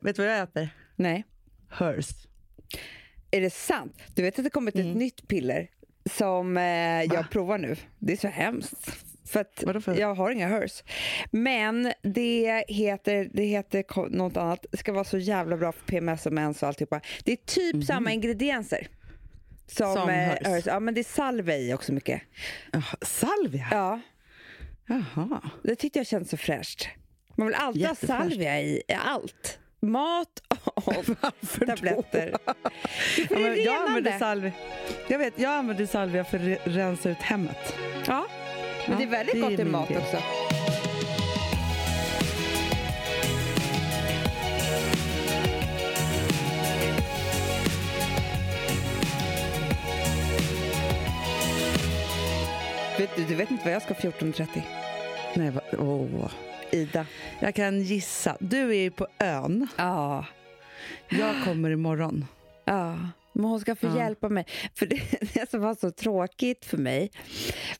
Vet du vad jag äter? Nej. Hers. Är det sant? Du vet att det kommit Mm. ett nytt piller som eh, jag Va? provar nu. Det är så hemskt. För att för- jag har inga hers. Men det heter, det heter något annat. Det ska vara så jävla bra för PMS och mens och alltihopa. Det är typ samma ingredienser. Som. Som eh, Hers. Hers. Ja, men det är salvia i också mycket. Jaha, salvia? Ja, Jaha. det tyckte jag kändes så fräscht. Man vill alltid ha salvia i allt. Mat och Varför tabletter. då? Ja, men jag använder salvia. Jag vet, jag använder salvia för att re- rensa ut hemmet. Ja, men Ja, det är väldigt det gott i mat grej. också. Vet du, du vet inte vad jag ska 14.30? Nej, va, åh. Ida. Jag kan gissa. Du är ju på ön. Ja. Jag kommer imorgon. Ja, men hon ska få Ja. hjälpa mig. För det, det som var så tråkigt för mig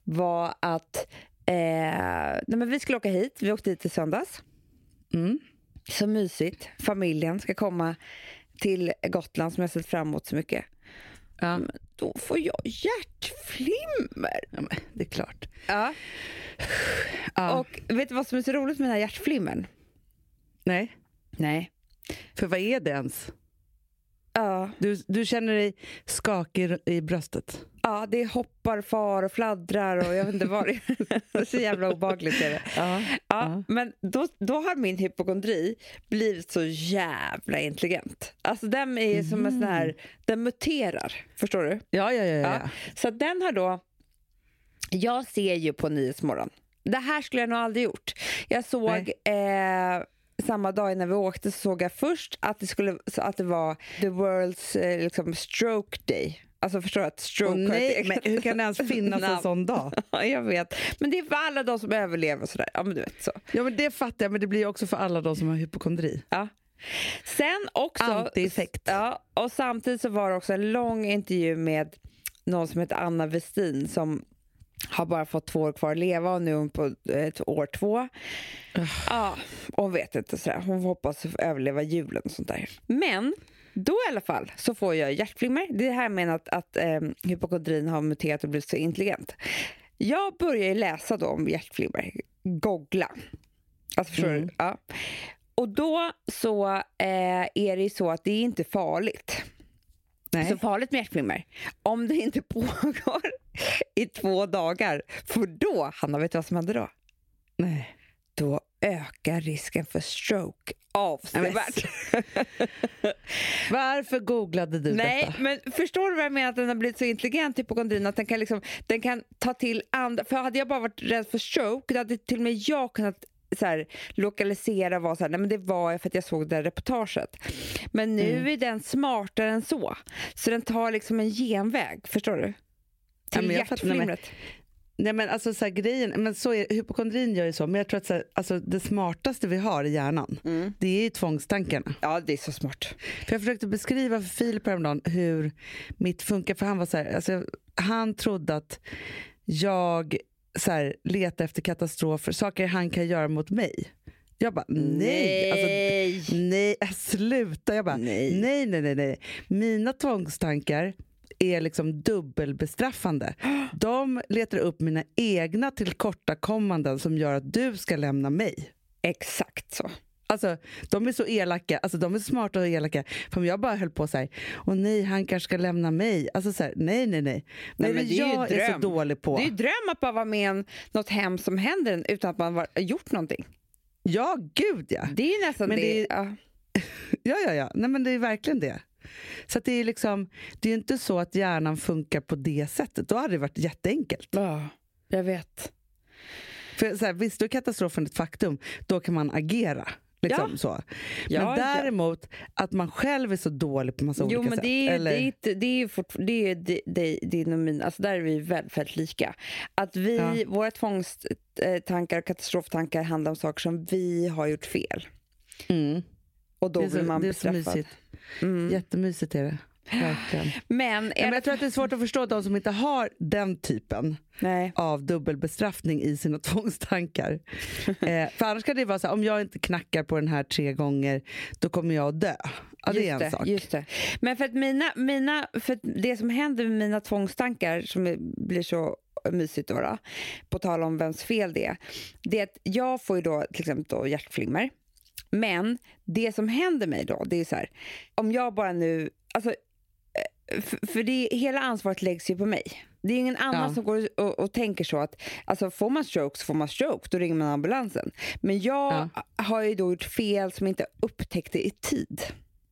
var att eh, nej men vi skulle åka hit. Vi åkte hit i söndags. Mm. Så mysigt. Familjen ska komma till Gotland som jag sett fram emot så mycket. Ja. Då får jag hjärtflimmer. ja, men det är klart. Ja. Ja. Och vet du vad som är så roligt med den här hjärtflimmern? Nej, Nej. för vad är det ens? Ja, Du, du känner dig skakig i bröstet? ja, det hoppar, far och fladdrar och jag vet inte vad det är. så jävla obehagligt är det. Ja. Ja, Ja. men då, då har min hypokondri blivit så jävla intelligent. Alltså den är som en sån här, den muterar. Förstår du? Ja, ja, ja. ja. Ja. Så den har då, jag ser ju på Nyhetsmorgon. Det här skulle jag nog aldrig gjort. Jag såg eh, samma dag innan vi åkte så såg jag först att det, skulle, att det var the world's eh, liksom, stroke day. Alltså förstår du att stroke ett nej, men hur kan det ens finnas en sån dag? Ja, jag vet. Men det är för alla de som överlever och sådär. Ja, men du vet så. Ja, men det fattar jag, men det blir också för alla de som har hypokondri. Ja. Sen också... Antieffekt. Ja, och samtidigt så var det också en lång intervju med någon som heter Anna Westin som har bara fått två år kvar att leva och nu är hon på eh, år två. Ja, och hon vet inte sådär. Hon hoppas överleva julen och sånt där. Men då i alla fall så får jag hjärtflimmer. Det här med att, att eh, hypokondrin har muterat och blivit så intelligent. Jag börjar läsa då om hjärtflimmer. Googla. Alltså förstår Mm. du? Ja. Och då så eh, är det ju så att det är inte farligt. Nej. Så farligt med hjärtflimmer. Om det inte pågår i två dagar. För då, Hanna, vet du vad som händer då? Nej. Då ökar risken för stroke avsevärt. Varför googlade du Nej, detta? men förstår du vad jag menar? Att den har blivit så intelligent, hypokondrin, att den kan, liksom, den kan ta till andra... För hade jag bara varit rädd för stroke, då hade till och med jag kunnat så här, lokalisera vad så här, nej men det var för att jag såg det här reportaget. Men nu Mm. är den smartare än så. Så den tar liksom en genväg, förstår du? Ja, Till men- hjärtflimret. Nej, men alltså, så här, grejen, men så är, hypokondrin gör ju så, men jag tror att så här, alltså, det smartaste vi har i hjärnan, Mm. det är ju tvångstankarna. Ja, det är så smart. För jag försökte beskriva för Filip häromdagen hur mitt funkar, för han var så här, alltså, han trodde att jag så här, letar efter katastrofer, saker han kan göra mot mig. Jag bara, nej. Alltså, Nej. nej, äh, sluta. Jag bara, Nej. nej, nej, nej, nej. Mina tvångstankar är liksom dubbelbestraffande. De letar upp mina egna tillkortakommanden som gör att du ska lämna mig. Exakt så. Alltså, de är så elaka, alltså, de är smarta och elaka. För om jag bara höll på så här, och nej, han kanske ska lämna mig. Alltså så här, nej, nej, nej. Är men det är ju jag är så dålig på? Det är ju dröm att bara vara med om något hemskt som händer utan att man har gjort någonting. Ja, gud ja. Det är ju nästan Men det. det är- ja. Ja, ja, ja. Nej, men det är verkligen det. Så det är liksom, det är inte så att hjärnan funkar på det sättet. Då hade det varit jätteenkelt. ja, jag vet. För så här, visst, då är katastrofen ett faktum. Då kan man agera. Liksom, Ja. så. Ja, men ja. däremot att man själv är så dålig på massa Jo, olika men sätt. det är, eller, det är, inte- det är ju fort, det är ju di- di- din och min, alltså där är vi väldigt, väldigt lika. Att vi, Ja. våra tvångstankar och katastroftankar handlar om saker som vi har gjort fel. mm. Och då så, blir man det är så bestraffad. mysigt. Mm. Jättemysigt är det. Verkligen. Men, Ja, men jag tror att det är svårt att förstå de som inte har den typen Nej. av dubbelbestraffning i sina tvångstankar. eh, för annars kan det vara så här, om jag inte knackar på den här tre gånger, då kommer jag att dö. Ja, det är en just sak. Just det. Men för att, mina, mina, för det som händer med mina tvångstankar som blir så mysigt då, då, på tal om vems fel det är, det är att jag får ju då till exempel då hjärtflimmer. Men det som händer mig då, det är så här, om jag bara nu, alltså för, för det, hela ansvaret läggs ju på mig. Det är ingen annan Ja. som går och, och tänker så att alltså får man stroke så får man stroke, då ringer man ambulansen. Men jag har ju då gjort fel som jag inte upptäckte i tid.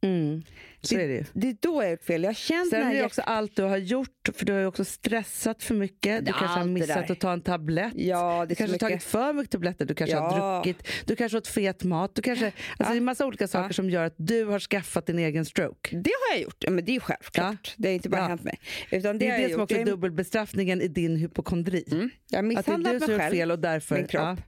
Mm. Så är det ju. Det är då jag har gjort fel. Jag har Sen är det också allt du har gjort, för du har ju också stressat för mycket. Du Ja, kanske har det missat att ta en tablett. Ja, det Du kanske har tagit för mycket tabletter, du kanske har Ja. druckit, du kanske har åt fet mat. Du kanske, alltså Ja. Det är en massa olika saker som gör att du har skaffat din egen stroke. Det har jag gjort. Men det är självklart. Det har inte bara hänt mig. Utan det, Det har är det som också är dubbelbestraffningen i din hypokondri. mm, jag har Att det är misshandlat du som mig har gjort själv, fel och därför... min kropp.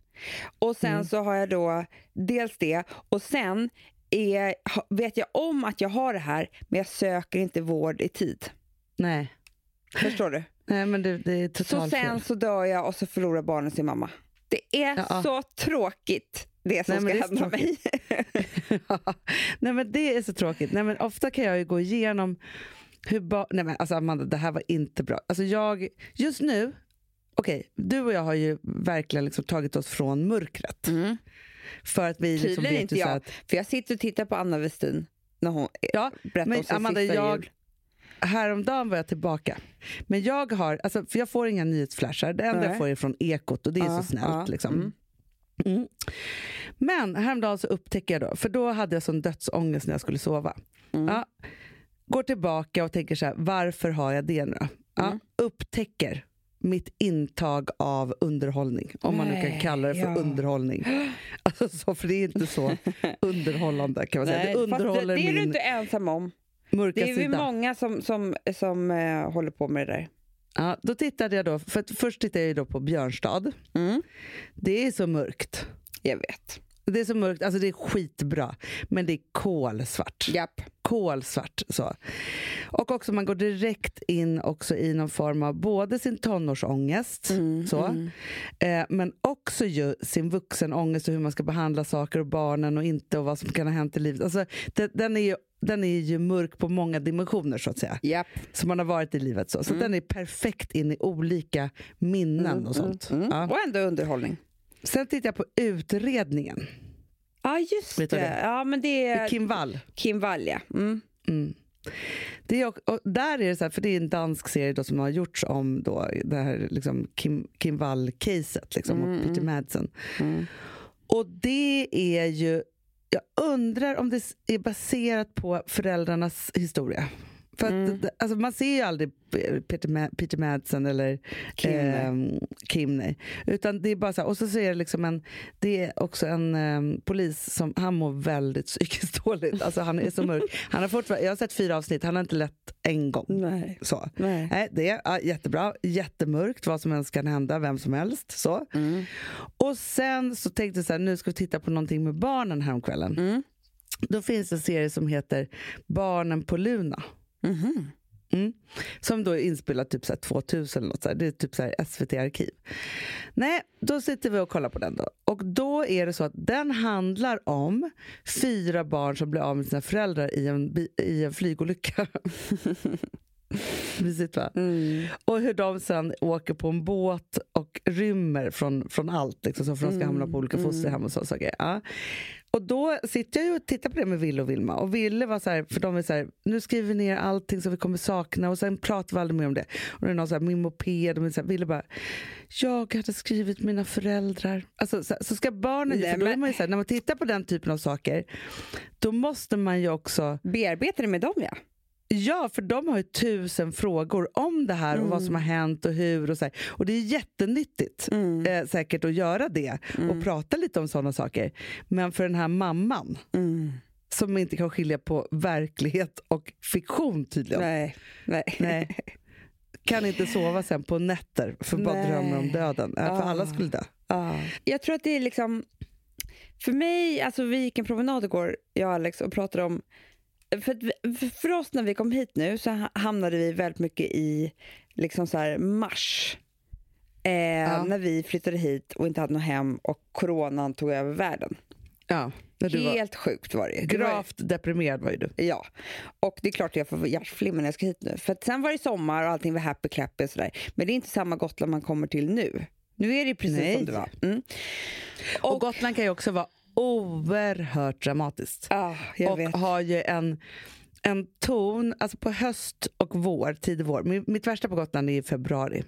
Och sen Mm. så har jag då dels det och sen är, vet jag om att jag har det här men jag söker inte vård i tid. Nej. Förstår du? Nej, men det, det är Så totalt sen fel. så dör jag och så förlorar barnen sin mamma. Det är Ja. så tråkigt det som Nej, ska det så hända mig. Nej, men det är så tråkigt. Nej, men ofta kan jag ju gå igenom hur ba- Nej, men alltså Amanda, det här var inte bra. Alltså jag, just nu, okej, du och jag har ju verkligen liksom tagit oss från mörkret. Mm. För att vi liksom Tydligen vet inte jag. att, För jag sitter och tittar på Anna Westin när hon ja, berättar men om sin Amanda, sista jag, jul. häromdagen var jag tillbaka. Men jag har, alltså, för jag får inga nyhetsflashar, det enda Nej. jag får är från Ekot och det är Ja, så snällt. ja, liksom. mm. Mm. Men häromdagen så upptäcker jag då, för då hade jag sån dödsångest när jag skulle sova. Mm. Ja, går tillbaka och tänker så här, varför har jag det nu då? Ja, Mm. Upptäcker mitt intag av underhållning, om man nu kan Nej, kalla det för ja. underhållning. Alltså, så, för det är inte så underhållande kan man säga. Det fast underhåller det är du inte ensam om. mörka Det är sida. många som, som, som eh, håller på med det där. Ja, då tittade jag då, för först tittade jag då på Björnstad. Mm. Det är så mörkt. Jag vet. Det är så mörkt, alltså det är skitbra, men det är kolsvart. Japp. kolsvart. Så. Och också man går direkt in också i någon form av både sin tonårsångest, Mm, så, mm. eh, men också ju sin vuxenångest och hur man ska behandla saker och barnen och inte och vad som kan ha hänt i livet. Alltså, det, den, är ju, den är ju mörk på många dimensioner så att säga, Japp. som man har varit i livet. Så, så Mm. den är perfekt in i olika minnen och sånt. Mm. Ja. Och ändå underhållning. Sen tittar jag på utredningen. Ja, just Vet du det. det? Ja, men det är Kim Wall. Kim Wall, ja. Mm. Mm. Det är, och, och där är det så här, för det är en dansk serie då som har gjorts om då det här liksom Kim, Kim Wall-caset liksom, Mm, och Peter mm. Madsen. Mm. Och det är ju, jag undrar om det är baserat på föräldrarnas historia. För att, Mm. alltså man ser ju aldrig Peter, Ma- Peter Madsen eller Kim, nej. Utan det är bara så här, och så ser det liksom en, det är också en ehm, polis som, han mår väldigt psykiskt dåligt. Alltså han är så mörk. Han har fortfarande, jag har sett fyra avsnitt, han har inte lett en gång. Nej. Så. Nej. Nej, det är ja, jättebra, jättemörkt, vad som helst kan hända, vem som helst. Så. Mm. Och sen så tänkte jag så här, nu ska vi titta på någonting med barnen häromkvällen. Mm. Då finns det en serie som heter Barnen på Luna. Mhm. Mm. Som då är inspelad typ så här 2000 eller något så här. Det är typ så här SVT-arkiv. Nej, då sitter vi och kollar på den då. Och då är det så att den handlar om fyra barn som blir av med sina föräldrar i en, i en flygolycka. Mysigt va? Mm. Och hur de sen åker på en båt och rymmer från, från allt. Liksom, så för de ska Mm, hamna på olika mm. fosterhem och så saker. Ja. Och då sitter jag och tittar på det med Ville och Vilma. Och Ville var så här, för de är så här, nu skriver vi ner allting som vi kommer sakna och sen pratar vi aldrig mer om det. Och det är någon så här, min moped och så här, Ville bara, jag hade skrivit mina föräldrar. Alltså, så, så ska barnen, Nej, för då är man så här, när man tittar på den typen av saker, då måste man ju också Bearbetar det med dem, ja. Ja, för de har ju tusen frågor om det här och vad som har hänt och hur. Och, så här. och det är jättenyttigt Mm. eh, säkert att göra det och prata lite om sådana saker. Men för den här mamman Mm. som inte kan skilja på verklighet och fiktion tydligen. Nej. Nej. Nej. Kan inte sova sen på nätter för bara Nej. drömmer om döden. Eh, För Ah. alla skulle dö. Ja. Jag tror att det är liksom... För mig, alltså vi gick en promenad igår, jag och Alex, och pratade om för, för- oss när vi kom hit nu så ha- hamnade vi väldigt mycket i liksom så här mars. Eh, När vi flyttade hit och inte hade något hem och coronan tog över världen. Ja, du var Helt sjukt var det. gravt deprimerad var ju du. Ja, och det är klart jag får hjärtflimmer när jag ska hit nu. För sen var det sommar och allting var happy clappy och sådär. Men det är inte samma Gotland man kommer till nu. Nu är det precis Nej. som det var. Mm. Och, Gotland kan ju också vara oerhört dramatiskt. Jag och vet. har ju en, en ton, alltså på höst och vår, tidig vår. Mitt värsta på Gotland är i februari.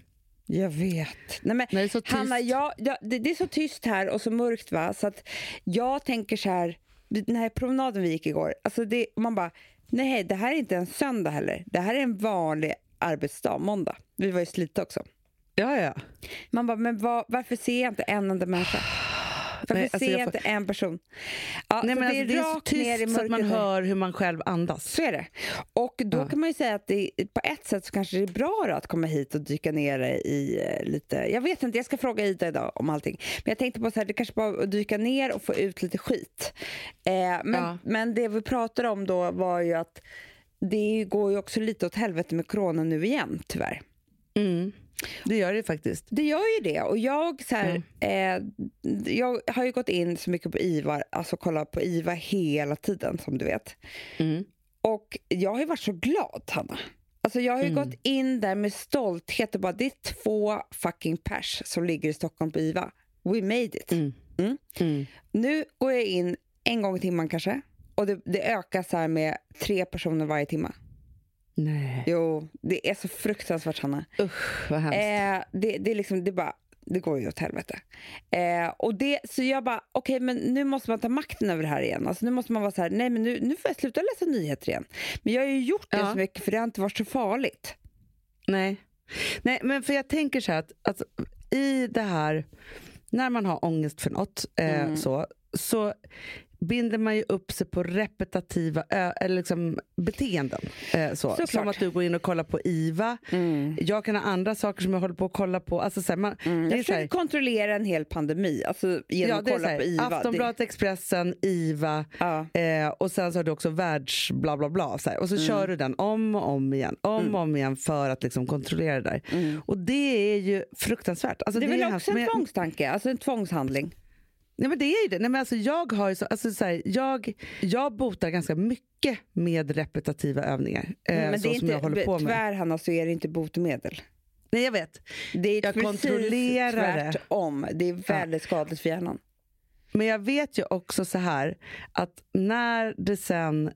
Jag vet. Nej, men, När det är så tyst. Hanna, jag, jag, det, det är så tyst här och så mörkt va, så att jag tänker så här, den här promenaden vi gick igår, alltså det, man bara, nej det här är inte en söndag heller, det här är en vanlig arbetsdag, måndag. Vi var ju slita också. Ja, ja. Man bara, men vad, varför ser jag inte en enda människa? Varför Nej, alltså ser jag jag får- inte en person? Ja, Nej, så men alltså, det är så rakt ner i så att man hör hur man själv andas. Så är det. Och då Ja. kan man ju säga att det, på ett sätt så kanske det är bra då att komma hit och dyka ner i eh, lite, jag vet inte, jag ska fråga Ida idag om allting. Men jag tänkte på så här, det kanske bara att dyka ner och få ut lite skit. Eh, men, Ja. men det vi pratade om då var ju att det går ju också lite åt helvete med corona nu igen, tyvärr. Mm. Det gör det faktiskt. Det gör ju det. Och jag, så här, eh, jag har ju gått in så mycket på IVA, alltså kolla på IVA hela tiden som du vet. Mm. Och jag har ju varit så glad, Hanna. Alltså jag har ju Mm. gått in där med stolthet och bara, det är två fucking pers som ligger i Stockholm på IVA. We made it. Mm. Mm. Mm. Nu går jag in en gång i timmen kanske. Och det, det ökar så med tre personer varje timme. Nej, Jo, det är så fruktansvärt, Hanna. usch vad hemskt. Eh, det, det är liksom, det bara, det går ju åt helvete. Eh, och det, så jag bara, okej men nu måste man ta makten över det här igen. Alltså nu måste man vara så här, nej men nu, nu får jag sluta läsa nyheter igen. Men jag har ju gjort det Ja. så mycket för det har inte varit så farligt. Nej. Nej, men för jag tänker så här att alltså, i det här, när man har ångest för något eh, Mm. så, så binder man ju upp sig på repetitiva eller liksom beteenden. Eh, så. Såklart. Som att du går in och kollar på IVA. Jag kan ha andra saker som jag håller på att kolla på. Alltså, så här, man, Mm. det Jag försöker kontrollera en hel pandemi alltså, genom ja, att det kolla på IVA. Aftonbladet, Expressen, IVA Det, ja. eh, och sen så har du också världs bla bla bla. Så här. Och så Mm. kör du den om och om igen, om och om igen för att liksom kontrollera det där. Och det är ju fruktansvärt. Alltså, Mm. det är väl också en tvångstanke, alltså en tvångshandling. Nej, men det är ju det. Nej, men alltså, jag, har så, alltså, så här, jag, jag botar ganska mycket med repetitiva övningar. Eh, men så det är som jag inte, håller på med. tyvärr Hanna så är det inte botemedel. Nej, jag vet. Det är Jag kontrollerar det. tvärtom. Det är väldigt skadligt för hjärnan. Men jag vet ju också så här att när det sen,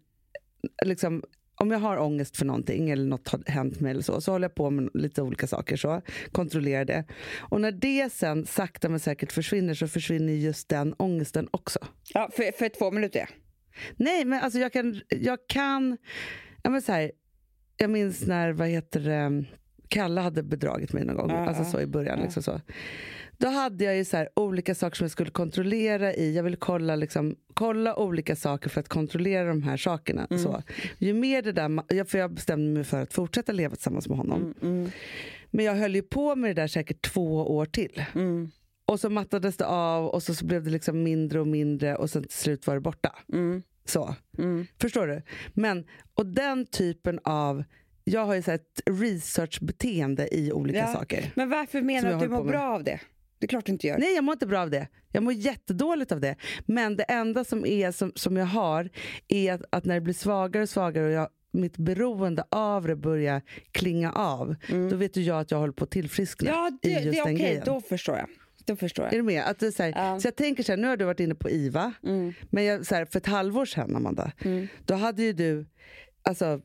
liksom, om jag har ångest för någonting eller något har hänt mig eller så, så håller jag på med lite olika saker, så kontrollerar det. Och när det sen sakta men säkert försvinner så försvinner just den ångesten också. Ja, för, för två minuter. Nej, men alltså jag kan, jag kan, ja men så här, jag minns när, vad heter det, Kalle hade bedragit mig någon gång, Ja, alltså ja, så i början. ja. Liksom så. Då hade jag ju så här, olika saker som jag skulle kontrollera i. Jag ville kolla, liksom, kolla olika saker för att kontrollera de här sakerna. Mm. Så. Ju mer det där, för jag bestämde mig för att fortsätta leva tillsammans med honom. Mm, Men jag höll ju på med det där säkert två år till. mm, Och så mattades det av och så, så blev det liksom mindre och mindre och sen till slut var det borta. mm, Så. mm. Förstår du? Men, och den typen av... Jag har ju så ett researchbeteende i olika Ja. saker. Men varför menar du att du mår bra av det? Det är klart du inte gör. Nej, jag mår inte bra av det. Jag mår jättedåligt av det. Men det enda som, är, som, som jag har är att, att när det blir svagare och svagare och jag, mitt beroende av det börjar klinga av, då vet ju jag att jag håller på att tillfriskna Mm. Ja, i det, just det är den okej. grejen. Då förstår jag. Då förstår Är jag. du med? Att det är så, här, Ja. så jag tänker så här, nu har du varit inne på IVA, Mm. men jag, så här, för ett halvår sedan, Amanda, Mm. då hade ju du alltså,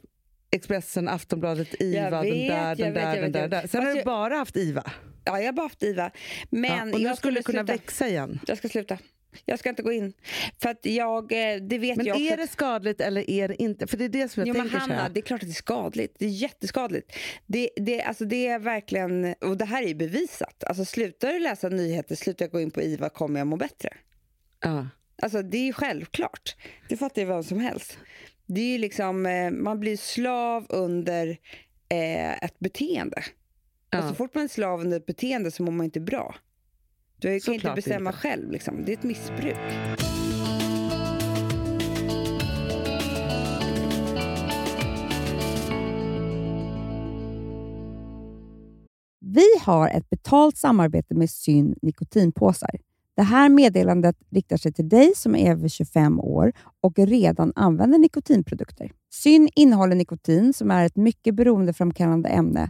Expressen, Aftonbladet, IVA, den vet, där, jag den vet, där, jag den vet, där, jag där. vet. Sen har Fast du bara haft IVA. Ja, jag har bara haft IVA. Men Ja, och nu jag skulle kunna sluta. växa igen. Jag ska sluta. Jag ska inte gå in. För att jag, eh, det vet Men jag också. är det skadligt eller är det inte? För det är det som jag Jo, men tänker så Hanna, det är klart att det är skadligt. Det är jätteskadligt. Det, det, alltså det är verkligen, och det här är bevisat. Alltså slutar du läsa nyheter, slutar jag gå in på IVA kommer jag må bättre. Ja. Alltså det är ju självklart. Det fattar ju vem som helst. Det är liksom, eh, man blir slav under eh, ett beteende. Alltså, ja. Och så fort man är slav under ett beteende så mår man inte bra. Du kan Såklart inte bestämma inte. själv. Liksom. Det är ett missbruk. Vi har ett betalt samarbete med Syn nikotinpåsar. Det här meddelandet riktar sig till dig som är över 25 år och redan använder nikotinprodukter. Syn innehåller nikotin som är ett mycket beroendeframkallande ämne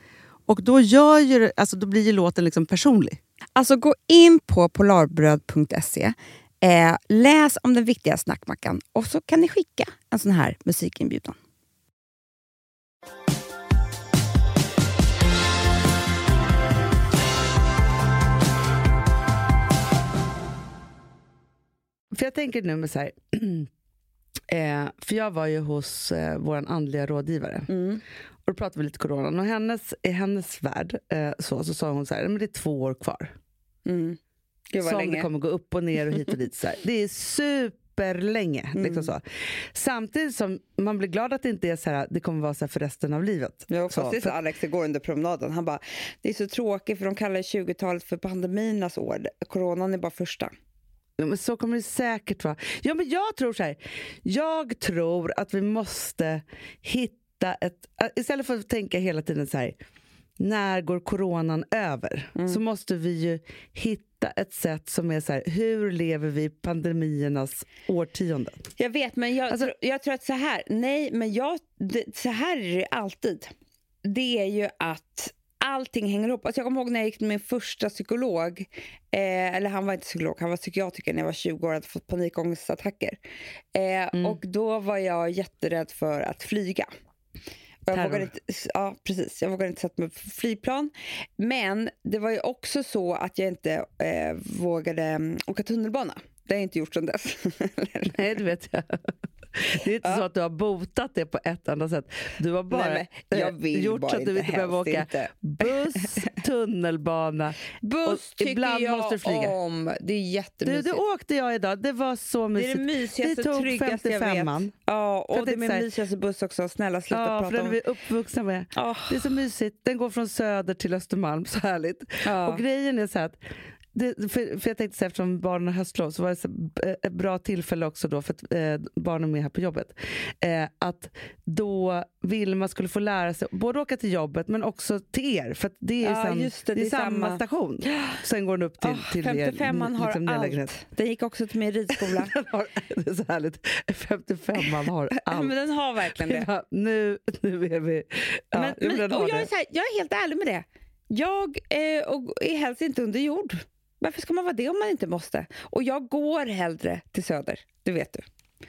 Och då, gör ju, alltså, då blir ju låten liksom personlig. Alltså gå in på polarbröd.se, eh, läs om den viktiga snackmackan och så kan ni skicka en sån här musikinbjudan. För jag tänker nu med så här, eh, för jag var ju hos eh, vår andliga rådgivare. Mm. Och då pratade vi lite corona. Och hennes, i hennes värld eh, så, så sa hon så här, men det är två år kvar. Mm. Som länge. det kommer gå upp och ner och hit och dit. Så här. Det är super superlänge. Mm. Liksom så. Samtidigt som man blir glad att det inte är så här, det kommer vara så här för resten av livet. Jag Så, det för- Alex igår under promenaden. Han bara, det är så tråkigt för de kallar 20-talet för pandemiernas år. Coronan är bara första. Ja, men så kommer det säkert vara. Ja, men jag tror så här. Jag tror att vi måste hitta ett... äh, Istället för att tänka hela tiden så här. När går coronan över? Så måste vi ju hitta ett sätt som är så här. Hur lever vi pandemiernas årtionde? Jag vet, men jag, Alltså- jag tror att så här, nej, men jag, det, så här är det alltid. Det är ju att allting hänger ihop. Alltså jag kommer ihåg när jag gick till min första psykolog, eh, eller han var inte psykolog, han var psykiatriker när jag var 20 år och hade fått panikångestattacker. Eh, Och då var jag jätterädd för att flyga. Jag Terror. vågade inte, ja, precis. Jag vågade inte sätta mig på flygplan. Men det var ju också så att jag inte eh, vågade mm, åka tunnelbana. Det har jag inte gjort sedan dess. Nej, det vet jag. Det är inte Ja. så att du har botat det på ett enda sätt. Du har bara Nej, eh, gjort bara så att du inte, behöver åka inte. buss, tunnelbana. Buss Och tycker ibland jag måste du flyga. om. Det är Du, jättemysigt. det åkte jag idag. Det var så det är mysigt. det mysigaste, Vi tog tryggaste jag 55an. vet. Ja, För och det är det är min här- mysigaste buss också. Snälla sluta Ja, för prata den är om... vi uppvuxna med. Ah, Det är så mysigt. Den går från Söder till Östermalm. Så härligt. ja. Och grejen är så här att det, för, för jag tänkte så här, eftersom barnen har höstlov så var det så, eh, ett bra tillfälle också då för att eh, barnen är med här på jobbet. Eh, att då Vilma skulle få lära sig både åka till jobbet men också till er. För det är, Ja, sen, just det, det det är samma, samma. station. Sen går den upp till, Ah, till er 55an har liksom, allt. Den gick också till min ridskola. Har, det är så härligt. 55an har allt. men den har verkligen det. Ja, nu, nu är vi... Ja, men, men, och jag, är här, jag är helt ärlig med det. Jag eh, och är helst inte under jord. Varför ska man vara det om man inte måste? Och jag går hellre till Söder, det vet du.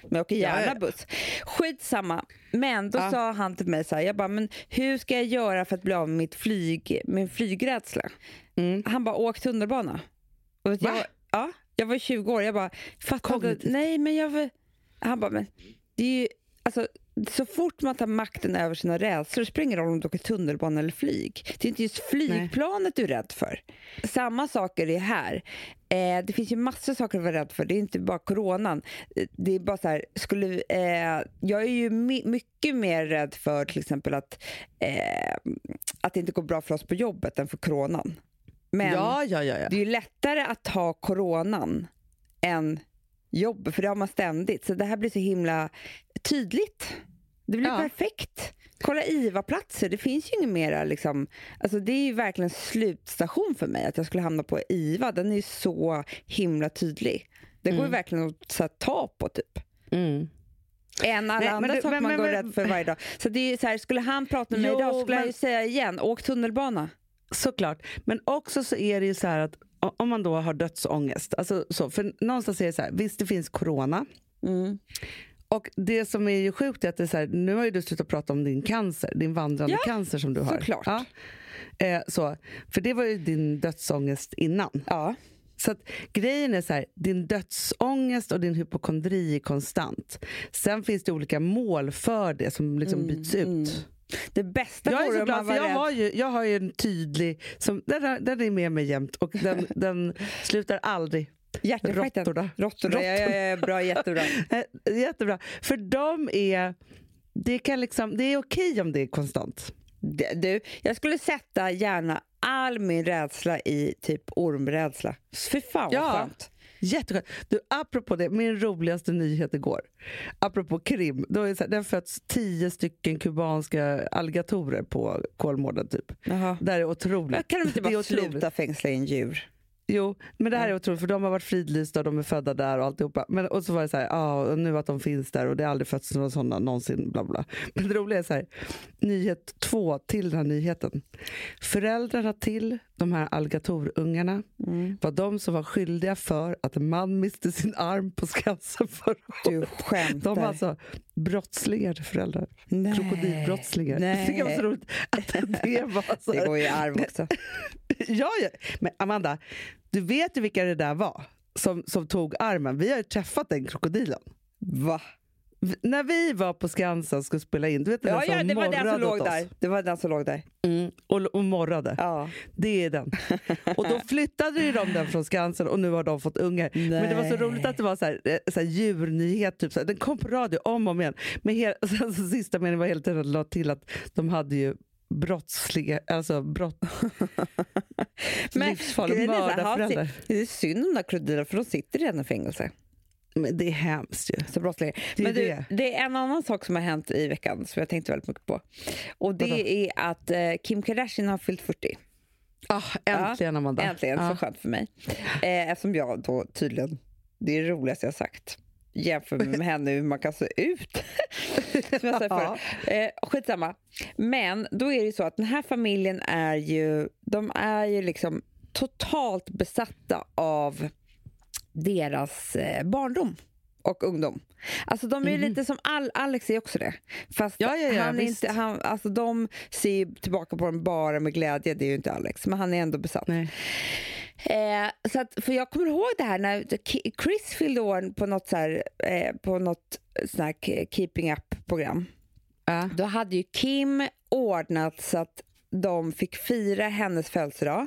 Men jag åker gärna buss. Skitsamma. Men då Ja. sa han till mig så här, jag bara, men hur ska jag göra för att bli av med mitt flyg, min flygrädsla? Mm. Han bara, åk tunnelbana. Och jag, Va? ja, jag var 20 år, jag bara. Kognitivt. Nej, men jag. Han bara, men det är ju, alltså, så fort man tar makten över sina rädslor spelar ingen roll om du åker tunnelbana eller flyg. Det är inte just flygplanet du är rädd för. Samma sak är det här. Eh, det finns ju massor av saker att vara rädd för. Det är inte bara coronan. Eh, Det är bara så här, skulle, eh, jag är ju my- mycket mer rädd för till exempel att, eh, att det inte går bra för oss på jobbet än för coronan. Men ja, ja. ja. det är ju lättare att ta coronan än jobb, för det har man ständigt. Så det här blir så himla tydligt. Det blir Ja. perfekt. Kolla IVA-platser, det finns ju inget mera liksom, alltså det är ju verkligen slutstation för mig att jag skulle hamna på IVA. Den är ju så himla tydlig. Det går ju Mm. verkligen att här, ta på typ. Mm. Än alla Nej, men andra saker men- man men- går men- rädd för varje dag. Så det är ju så här, skulle han prata med mig Jo, idag skulle jag ju men- säga igen, åk tunnelbana. Såklart. Men också så är det ju så här att om man då har dödsångest. Alltså så, för någonstans är det så här, visst det finns corona. Mm. Och det som är ju sjukt är att det är så här, nu har ju du slutat prata om din cancer, din vandrande Ja, cancer som du har. såklart. Ja. Eh, så, för det var ju din dödsångest innan. Ja. Så att grejen är så här, din dödsångest och din hypokondri är konstant. Sen finns det olika mål för det som liksom Mm, byts ut. mm. Det bästa Jag är så glad för jag rädd. har, ju, jag har ju en tydlig, som, den, är- den är med mig jämt och den, den slutar aldrig. Hjärtinfarkten. Råttorna. Råttorna. Ja, ja, ja, bra, jättebra. Eh, Jättebra. För de är, det, kan liksom, det är okej om det är konstant. Du, jag skulle sätta gärna all min rädsla i typ ormrädsla. Fy fan vad Ja. skönt. Jätteskönt. Du, apropå det, min roligaste nyhet igår. Apropå krim. Då är det, så här, det har fötts tio stycken kubanska alligatorer på Kolmården. Typ. Det här är otroligt. Jag kan de inte bara sluta fängsla in djur? Jo, men det här är otroligt för de har varit fridlysta och de är födda där och alltihopa. Men, och så var det så här, och nu att de finns där och det har aldrig fötts några sådana någonsin. Bla bla. Men det roliga är så här, nyhet två till den här nyheten. Föräldrarna till de här alligatorungarna Mm. var de som var skyldiga för att en man miste sin arm på Skansen förra Du året. skämtar. De var alltså brottslingar till föräldrar. Nej. Krokodilbrottslingar. Nej. Det var så roligt att det var så Det här. går ju i arv också. Ja, ja. Men Amanda, du vet ju vilka det där var som, som tog armen. Vi har ju träffat den krokodilen. Va? V- När vi var på Skansen och skulle spela in, du vet den Ja, som ja, det var den som låg där. Det var den som låg där. Mm, och, och morrade. Ja. Det är den. Och då flyttade ju de den från Skansen och nu har de fått ungar. Men det var så roligt att det var så här, eh, så här djurnyhet, typ, så här, den kom på radio om och om igen. Men he- och sen så sista meningen var hela tiden att la till att de hade ju brottsliga, alltså brott, livsfarliga ja, mördarföräldrar. Det är synd om de där krokodilerna för de sitter redan i fängelse. Men det är hemskt ju. Så brottslingar. Det är Men du, det. det är en annan sak som har hänt i veckan som jag tänkte väldigt mycket på. Och det Vadå? är att eh, Kim Kardashian har fyllt 40. Ah, äntligen Amanda. Äntligen, Ja. så skönt för mig. Eh, eftersom jag då tydligen, det är det roligaste jag sagt, jämför med henne hur man kan se ut. Som jag sa Ja. Eh, skitsamma. Men då är det ju så att den här familjen är ju, de är ju liksom totalt besatta av deras eh, barndom och ungdom. Alltså de är ju lite som Al Alex är också det. Fast. Ja, ja, ja, han är inte, han, alltså de ser ju tillbaka på dem bara med glädje, det är ju inte Alex, men han är ändå besatt. Nej. Eh, så att, för jag kommer ihåg det här när Chris fyllde år på något, så här, eh, på något sån här keeping up-program. Ja. Då hade ju Kim ordnat så att de fick fira hennes födelsedag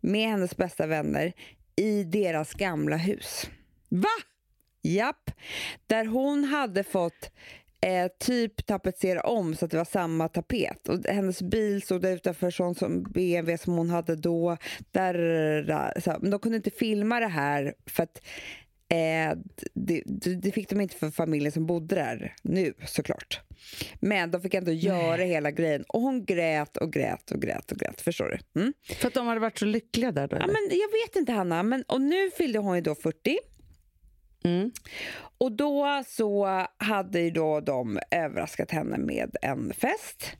med hennes bästa vänner i deras gamla hus. Va? Japp, där hon hade fått eh, typ tapetsera om så att det var samma tapet. Och hennes bil stod där utanför sån som BMW som hon hade då. Där, där, så, här. men de kunde inte filma det här för att eh, det, det fick de inte för familjen som bodde där nu såklart. Men de fick ändå göra hela grejen och hon grät och grät och grät och grät. Förstår du? Mm? För att de hade varit så lyckliga där då? Ja, men jag vet inte Hanna, men, och nu fyllde hon ju då 40. Mm. Och då så hade ju då de överraskat henne med en fest,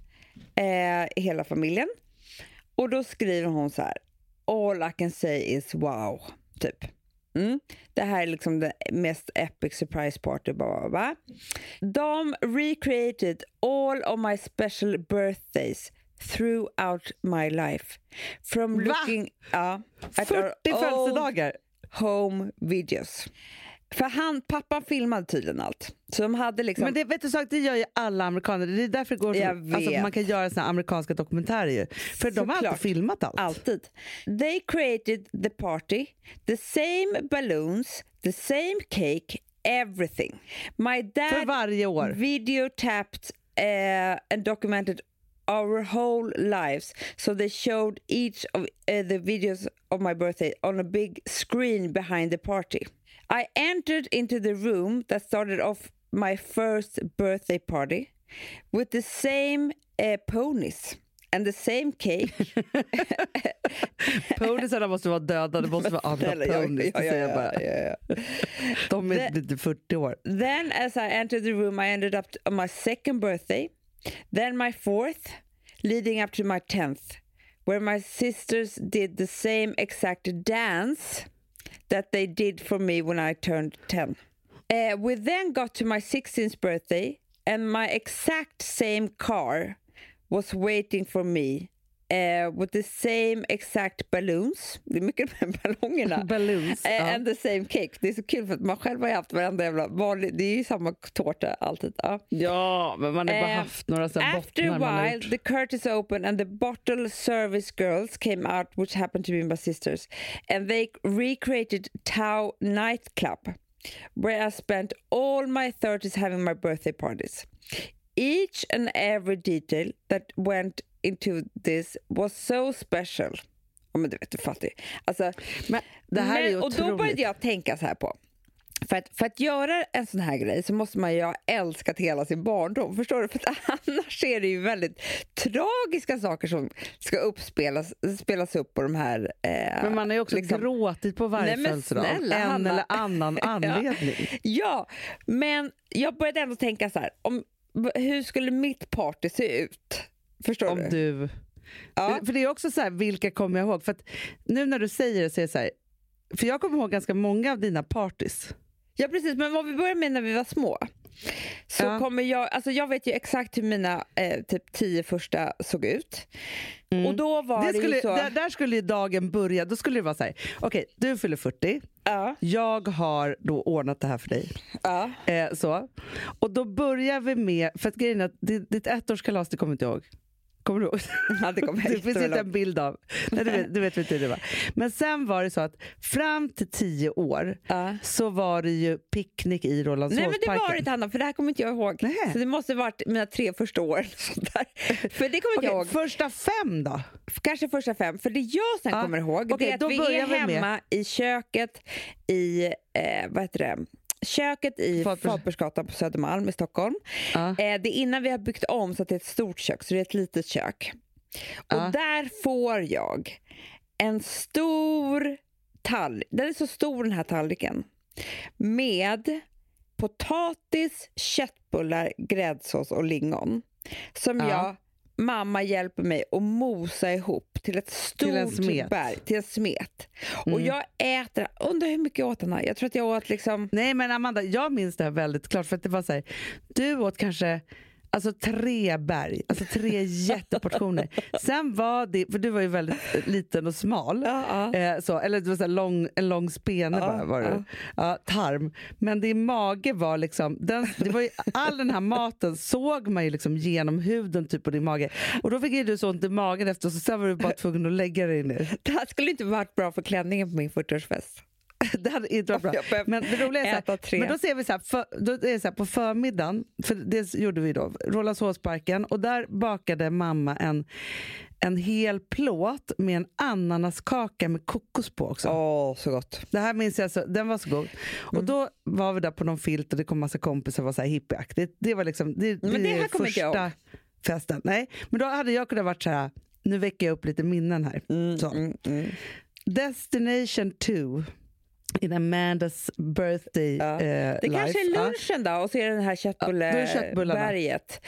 eh, hela familjen. Och då skriver hon så här, all I can say is wow, typ. Mm. Det här är liksom det mest epic surprise party. Blah, blah, blah. De recreated all of my special birthdays throughout my life. From Va? looking... Ja, at 40 our old födelsedagar? home videos. För han, pappan filmade tydligen allt. Så de hade liksom... Men det, vet du, sak, det gör ju alla amerikaner. Det är därför det går Jag alltså, man kan göra såna amerikanska dokumentärer. För de har alltid filmat allt. Alltid. They created the party, the same balloons, the same cake, everything. My För dad varje år. video tapped uh, and documented our whole lives. So they showed each of uh, the videos of my birthday on a big screen behind the party. I entered into the room that started off my first birthday party with the same uh, ponies and the same cake. Ponisarna måste vara döda, det måste vara andra Snälla, jag- ponis. det ja, ja, ja. De är Det- lite 40 år. Then, as I entered the room, I ended up on my second birthday, then my fourth, leading up to my tenth, where my sisters did the same exact dance that they did for me when I turned 10. Uh, we then got to my 16th birthday, and my exact same car was waiting for me. Uh, with the same exact balloons. Det är mycket med ballongerna. Balloons, Eh, ja. And the same cake. Det är så kul för att man själv har ju haft varenda jävla vanlig, det är ju samma tårta alltid. Ja. Ja, men man har bara Eh, haft några sådana After bottnar a while the curtains opened and the bottle service girls came out which happened to be my sisters and they recreated Tao nightclub where I spent all my 30s having my birthday parties. Each and every detail that went into this was so special. Ja, men du vet, du fattar ju. Alltså, Men det här är ju men, och då otroligt. började jag tänka så här på. För att, för att göra en sån här grej så måste man ju ha älskat hela sin barndom. Förstår du? För att annars är det ju väldigt tragiska saker som ska uppspelas spelas upp på de här... Eh, Men man har ju också liksom- gråtit på varje men födelsedag. En Hanna. eller annan anledning. Ja, men jag började ändå tänka så här. Om, hur skulle mitt party se ut? Förstår Om du? du... Ja. För det är också så här, vilka kommer jag ihåg? För nu när du säger det så är det så här, för jag kommer ihåg ganska många av dina parties. Ja precis, men vad vi började med när vi var små. Så Ja. kommer jag, alltså jag vet ju exakt hur mina eh, typ tio första såg ut. Och då var det, Det skulle, ju så... där, där skulle ju dagen börja. Då skulle det vara så här, okej, du fyller 40. Ja, Jag har då ordnat det här för dig. ja. Eh, så. Och då börjar vi med, för att grejen är att ditt, ettårskalas, det kommer inte jag ihåg. Kommer du ihåg? ja det kommer Det finns inte en bild av. Nej, du, vet, du vet inte hur det var. Men sen var det så att fram till tio år Ja. så var det ju picknick i Nej men det Rålambshovsparken. var det inte Hanna, för det här kommer inte jag ihåg. Nej. Så det måste varit mina tre första år. För det kommer Okej, jag ihåg. första fem då? Kanske första fem. För det jag sen Ja. kommer ihåg Okej, det är då att vi är vi med- hemma i köket i, eh, vad heter det? Köket i Fatbursgatan på Södermalm i Stockholm. Ja. Eh, det är innan vi har byggt om så att det är ett stort kök, så det är ett litet kök. Och där får jag en stor tallrik, den är så stor den här tallriken, med potatis, köttbullar, gräddsås och lingon. Som Ja. jag, mamma hjälper mig att mosa ihop till ett stort Till berg, till en smet. Och Mm. jag äter, undrar hur mycket jag åt här? Jag tror att jag åt liksom Nej men Amanda, jag minns det här väldigt klart för att det var så här, du åt kanske Alltså tre berg, alltså tre jätteportioner. Sen var det, för du var ju väldigt liten och smal, Ja, ja. Eh, så, eller det var så lång, en lång spene Ja, bara, var det. Ja, tarm. Men din mage var liksom, den, det var ju, all den här maten såg man ju liksom genom huden typ på din mage. Och då fick ju du så ont i magen efter så sen var du bara tvungen att lägga dig ner. Det här skulle inte varit bra för klänningen på min 40-årsfest. Det hade inte varit bra. Men det roliga är så här, men då ser vi så här, för, då är det så här på förmiddagen, för det gjorde vi då, Rålambshovsparken och där bakade mamma en, en hel plåt med en ananaskaka med kokos på också. Åh, så gott. Det här minns jag, så, den var så god. Och Mm. då var vi där på någon filt och det kom massa kompisar och var så här hippieaktigt. Det var liksom, det, Men det här inte jag första festen. Nej, men då hade jag kunnat varit så här, nu väcker jag upp lite minnen här. så. Mm, mm. Destination 2 in Amandas birthday Ja. eh, Det life. kanske är Ja. lunchen då och så är det det här Ja, köttbulleberget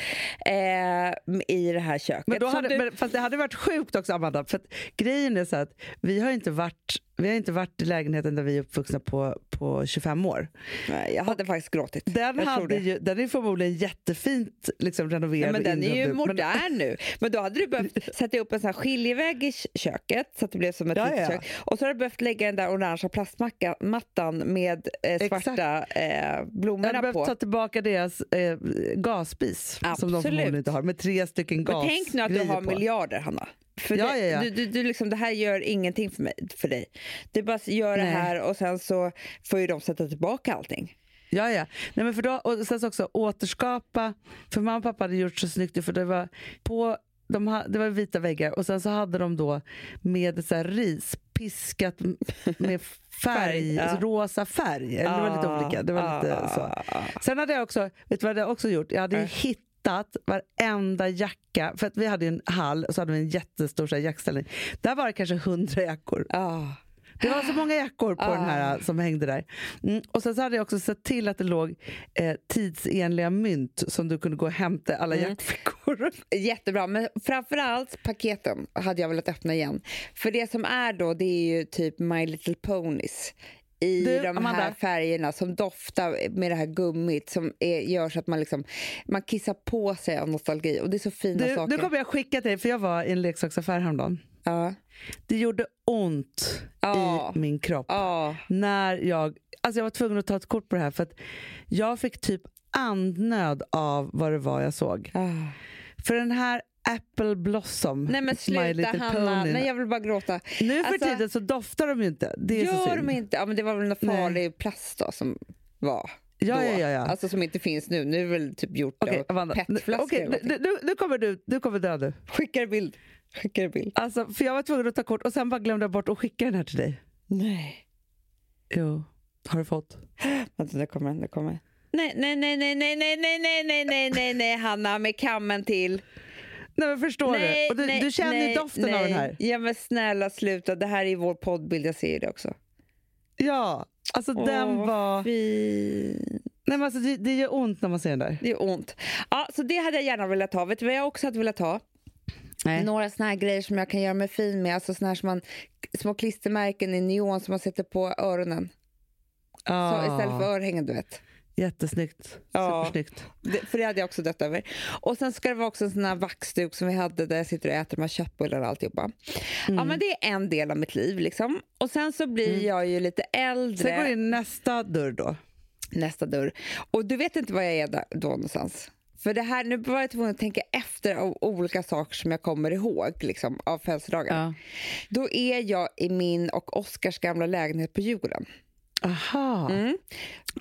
eh, i det här köket. Men då hade, du- men, fast det hade varit sjukt också Amanda, för grejen är så att vi har inte varit, vi har inte varit i lägenheten där vi är uppvuxna på, på 25 år. Nej, jag hade faktiskt gråtit. Den, Jag hade ju, den är förmodligen jättefint liksom, Ja, renoverad. men och den är ju nu. Men- modern nu. Men då hade du behövt sätta upp en sån här skiljevägg i köket så att det blev som ett Ja, litet ja. kök. Och så har du behövt lägga den där orangea plastmattan med eh, svarta eh, Jag hade blommorna behövt på. ta tillbaka deras eh, gasspis som de Absolut. förmodligen inte har med tre stycken Men gas tänk nu att du har miljarder, Hanna. För Ja, det, ja, ja. Du, du, du liksom, det här gör ingenting för, mig, för dig. Du bara gör det Nej. här och sen så får ju de sätta tillbaka allting. Ja, ja. Nej, men för då, och sen så också återskapa, för mamma och pappa hade gjort så snyggt för det var på de ha, det var vita väggar och sen så hade de då med så ris piskat med färg, Färg, ja. rosa färg. Eller det var lite olika. Det var lite så. ah. Sen hade jag också, vet du vad jag också gjort? Jag hade ju Nej. Hittat varenda jacka, för att vi hade en hall och så hade vi en jättestor så här jackställning. Där var det kanske hundra jackor. Ah. Det var så många jackor på Ah. den här som hängde där. Mm. Och sen så hade jag också sett till att det låg eh, tidsenliga mynt som du kunde gå och hämta alla Mm. jackfickor. Jättebra, men framförallt paketen hade jag velat öppna igen. För det som är då, det är ju typ My Little Ponies i Du, de här Amanda. färgerna som doftar med det här gummit som är, gör så att man liksom man kissar på sig av nostalgi och det är så fina Du, saker. nu kommer jag skicka till dig, för jag var i en leksaksaffär häromdagen. Ja. Det gjorde ont Ja. i min kropp. Ja. När jag, alltså jag var tvungen att ta ett kort på det här för att jag fick typ andnöd av vad det var jag såg. För den här Apple Blossom, Nej men sluta Hanna, Pony. nej jag vill bara gråta. Nu för Alltså, tiden så doftar de ju inte. Det är så Gör synd. de inte? Ja men det var väl någon Nej. farlig plast då som var Ja, då. ja, ja, ja. Alltså som inte finns nu. Nu är det väl typ gjort Okej, av Amanda. petflaskor. Eller nu, nu, nu kommer du, du kommer du. Skickar bild. Skickar bild. Alltså, för jag var tvungen att ta kort och sen bara glömde jag bort att skicka den här till dig. Nej. Jo, har du fått? Vänta, det kommer, det kommer. Nej, nej, nej, nej, nej, nej, nej, nej, nej, nej, nej, nej, Hanna, med kammen till. Nej men förstår nej, du? Och du, nej, du känner nej, doften nej. av den här. Ja men snälla sluta, det här är vår poddbild, jag ser det också. Ja, alltså den Åh, var... Fin. Nej, men alltså, det, det gör ont när man ser den där. Det är ont. Ja, så det hade jag gärna velat ha. Vet du vad jag också hade velat ha? Nej. Några såna här grejer som jag kan göra mig fin med. Alltså såna här som man, små klistermärken i neon som man sätter på öronen. Så Ah. istället för örhängen, du vet. Jättesnyggt. Ja. Supersnyggt. Det, för det hade jag också dött över. Och sen ska det vara också en sån här vaxduk som vi hade där jag sitter och äter de här och alltihopa. Ja men det är en del av mitt liv liksom. Och sen så blir jag ju lite äldre. Sen går in nästa dörr då. nästa dörr. Och du vet inte var jag är där, då någonstans. För det här, nu var jag tvungen att tänka efter av olika saker som jag kommer ihåg liksom, av födelsedagar. Ja. Då är jag i min och Oskars gamla lägenhet på Djurgården. Aha. Mm.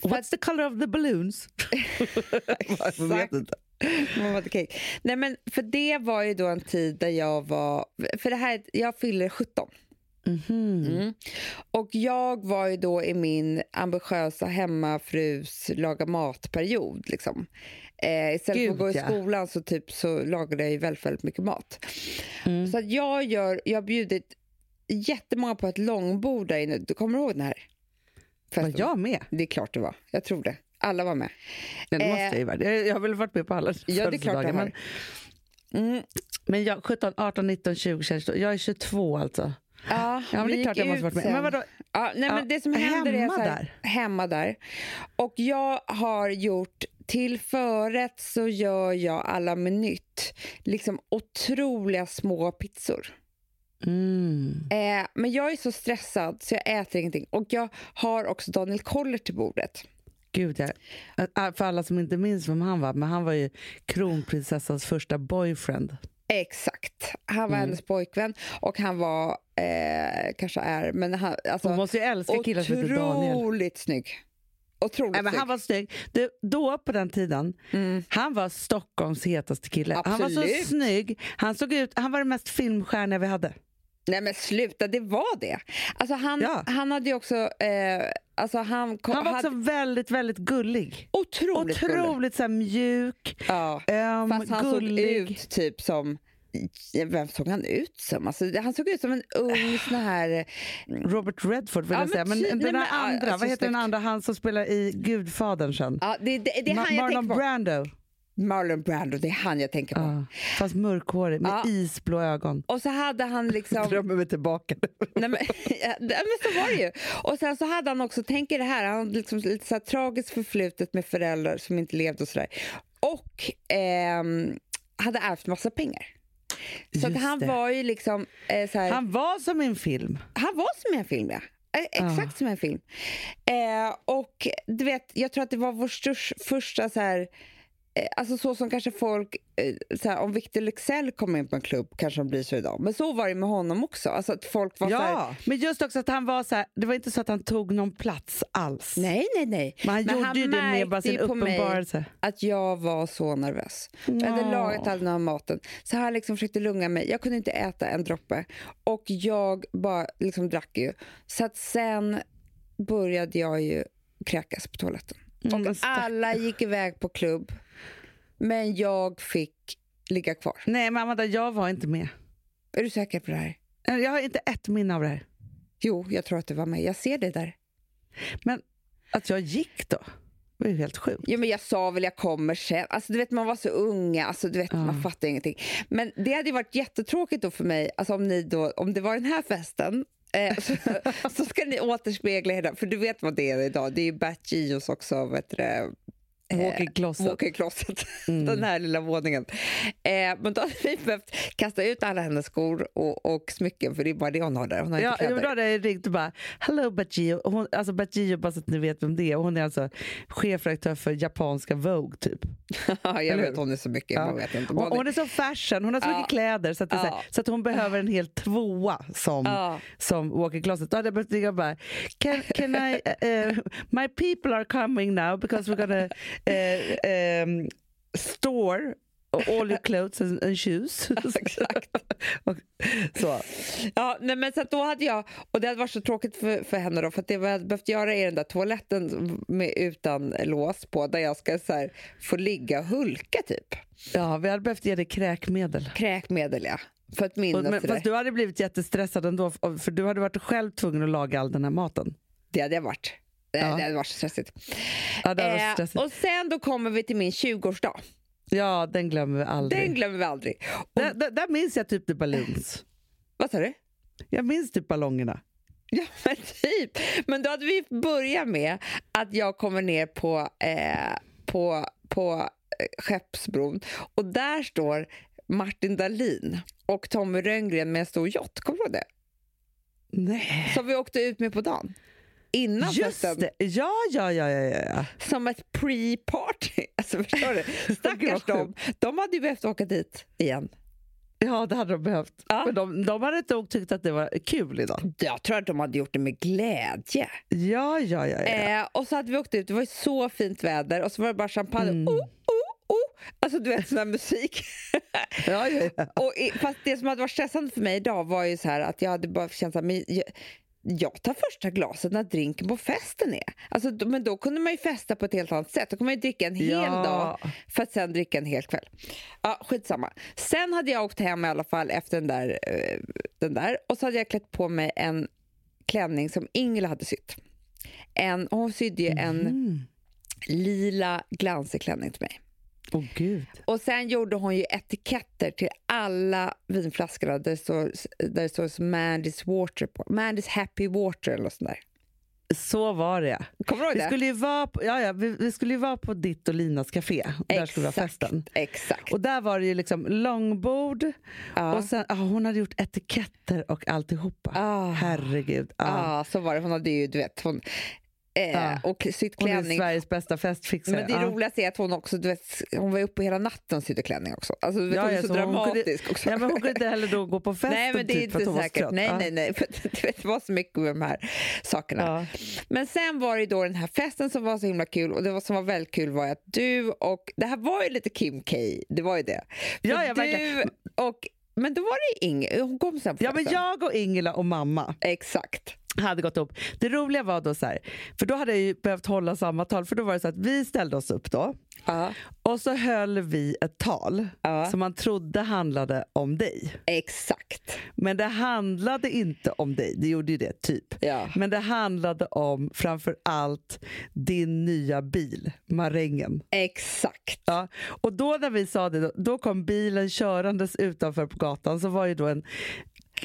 What's the color of the balloons? jag vet inte. Mamma the cake. Nej, men för det var ju då en tid där jag var... För det här, jag fyller 17. Mhm. Mm. Och jag var ju då i min ambitiösa hemmafrus laga mat-period. Liksom. Eh, istället Gud, för att gå i skolan så, typ, så lagade jag ju väldigt, väldigt mycket mat. Mm. Så att jag, gör, jag har bjudit jättemånga på ett långbord där inne. Du kommer ihåg den här? Var jag med? Det är klart det var. Jag tror det. Alla var med. Nej, det Eh, måste jag ju vara. Jag har väl varit med på alla Ja, det är klart du har. Men, Mm. men jag, 17, 18, 19, 20, 22. Jag är 22 alltså. Ja, Ja, men det är klart jag måste varit med. sen. Men vadå? Ja, nej, Ja, men det som händer är hemma så här, där? hemma där. Och jag har gjort, till förrätt så gör jag alla med nytt, liksom otroliga små pizzor. Mm. Eh, men jag är så stressad så jag äter ingenting. Och jag har också Daniel Koller till bordet. Gud, ja. Äh, För alla som inte minns vem han var, men han var ju kronprinsessans första boyfriend. Exakt. Han var Mm. hennes pojkvän och han var, eh, kanske är, men han, alltså, Hon måste ju älska killar som heter Daniel. otroligt snygg. Otroligt Nej, men han var snygg. Du, då på den tiden, Mm. han var Stockholms hetaste kille. Han var så Absolut. snygg. Han såg ut, han var den mest filmstjärniga vi hade. Nej men sluta, det var det. Alltså han, Ja. han hade ju också... Eh, alltså han, kom, Han var hade också väldigt, väldigt gullig. otroligt gullig. Otroligt så här, mjuk, Ja. öm, Fast han gullig. såg ut typ som... Vem såg han ut som? Alltså, han såg ut som en ung sån här... Robert Redford vill Ja, jag säga. men Men den nej, andra, alltså, vad heter den andra? Han som spelar i Gudfadern sen. Ja, det, det, det Ma- han jag Marlon. Brando. Marlon Brando, det är han jag tänker på. Ja. Fast mörkhårig med Ja. isblå ögon. Och så hade han liksom... Drömmer mig tillbaka. Nej, men, ja, det- men så var det ju. Och sen så hade han också, tänk er det här, han hade liksom lite så här tragiskt förflutet med föräldrar som inte levde och sådär. Och ehm, hade ärvt massa pengar. Så han det. var ju liksom eh, så här, han, Han var som en film. var som en film ja. Eh, Exakt Ah. som en film. Eh, och du vet, jag tror att det var vår störst, första så här eh, Alltså så som kanske folk, eh, så här, om Victor Leksell kommer in på en klubb kanske de blir så idag. Men så var det med honom också. Alltså att folk var så här, Ja, men just också att han var så här, det var inte så att han tog någon plats alls. nej nej nej. Men han Men gjorde han ju det med bara sin uppenbarelse. att jag var så nervös. Jag hade Ja. lagat all den här maten. Så han liksom försökte lugna mig. Jag kunde inte äta en droppe. Och jag bara liksom drack ju. Så att sen började jag ju kräkas på toaletten. Mm, och alla gick iväg på klubb. Men jag fick ligga kvar. Nej men Amanda, jag var inte med. Är du säker på det här? Jag har inte ett minne av det här. Jo, jag tror att du var med. Jag ser det där. Men att jag gick då, det var ju helt sjukt. Ja, men jag sa väl jag kommer sen. Alltså, du vet, man var så unga, alltså, du vet, Ja. man fattar ingenting. Men det hade ju varit jättetråkigt då för mig, alltså, om, ni då, om det var den här festen, eh, så, så ska ni återspegla hela, för du vet vad det är idag, det är ju Bert Gios också, vet du, det, Walking closet. walk in closet, Mm. den här lilla våningen. Eh, men då hade vi behövt kasta ut alla hennes skor och, och smycken, för det är bara det hon har där, hon har Ja, inte kläder. då hade jag ringt och bara “Hello Bajio”. Hon, alltså Bajio, bara så att ni vet vem det är. Hon är alltså chefredaktör för japanska Vogue typ. Ja, jag Eller vet, hur? hon är så mycket, Ja. vet inte. Och, hon är så fashion, hon har så Ja. mycket kläder så att, är så, Ja. här, så att hon behöver en hel tvåa som, Ja. som walking closet. Då hade jag börjat ringa och bara can, can I, uh, “My people are coming now because we're gonna uh, um, store all your clothes and, and shoes”. Exakt. och, så. Ja, nej, men så då hade jag, och det hade varit så tråkigt för, för henne då, för att det vi hade behövt göra är den där toaletten med, utan lås på, där jag ska så här, få ligga och hulka typ. Ja, vi hade behövt ge dig kräkmedel. Kräkmedel ja, för att Och, minnas men, det. fast du hade blivit jättestressad ändå, för du hade varit själv tvungen att laga all den här maten. Det hade jag varit. Det, Ja. det hade varit stressigt. Ja, det Eh, stressigt. och sen då kommer vi till min 20-årsdag. Ja, den glömmer vi aldrig. Den glömmer vi aldrig. Och, där, där, där minns jag typ the balloons. vad sa du? Jag minns typ ballongerna. Ja, men typ. Men då hade vi börjat med att jag kommer ner på, eh, på, på eh, Skeppsbron och där står Martin Dahlin och Tommy Rönngren med en stor yacht. Kommer du ihåg det? Nej. Som vi åkte ut med på dagen. Innan Just festen. det. Ja, ja, ja, ja, ja. Som ett pre-party. Alltså, förstår du? Stackars dem. De hade ju behövt åka dit igen. Ja, det hade de behövt. Ja. Men de, de hade nog tyckt att det var kul idag. Jag tror att de hade gjort det med glädje. Ja, ja, ja. ja. Eh, och så hade vi åkt ut, det var så fint väder och så var det bara champagne. Mm. Oh, oh, oh. Alltså du vet sån här musik. ja, ja, ja. och fast det som hade varit stressande för mig idag var ju så här att jag hade bara känt att jag, tar första glaset när drinken på festen är. Alltså, men då kunde man ju festa på ett helt annat sätt. Då kunde man ju dricka en hel Ja. dag för att sen dricka en hel kväll. Ja, skitsamma. Sen hade jag åkt hem i alla fall efter den där, eh, den där och så hade jag klätt på mig en klänning som Ingela hade sytt. En, hon sydde ju en Mm. lila glansig klänning till mig. Åh gud. Och sen gjorde hon ju etiketter till alla vinflaskorna där det står, där det står Mandys Water på. Mandys Happy Water eller sånt där. Så var det. Kommer du ihåg Vi det? skulle, ju vara på, ja, ja, vi, vi skulle ju vara på ditt och Linas café. Där skulle vi ha festen. Exakt. Och där var det ju liksom långbord Ja. och sen, ah, hon hade gjort etiketter och alltihopa. Ah. Herregud. Ah. Ja, så var det. Hon hade ju, du vet, hon, eh, Ja. och sytt Hon är klänning. Sveriges bästa festfixare. Men det Ah. roligaste är att hon också, du vet, hon var uppe hela natten och sydde klänning också. Alltså, du vet, Ja, hon är ja, så, så dramatisk kunde- också. Ja, men hon kunde inte heller då gå på festen Nej, men det är typ, inte säkert. Nej, nej, nej. För, du vet, det var så mycket med de här sakerna. Ja. Men sen var det då den här festen som var så himla kul och det var, som var väldigt kul var att du och, det här var ju lite Kim K, det var ju det. För Ja, ja, du verkligen. och, men då var det Inge, hon kom sen på Ja, men festen. jag och Ingela och mamma Exakt. Hade gått upp. Det roliga var då så här, för då hade jag ju behövt hålla samma tal, för då var det så att vi ställde oss upp då Ja, och så höll vi ett tal Ja. som man trodde handlade om dig. exakt. Men det handlade inte om dig, det gjorde ju det typ. Ja. Men det handlade om framför allt din nya bil, Marängen. Exakt. Ja. Och då när vi sa det, då kom bilen körandes utanför på gatan så var ju då en,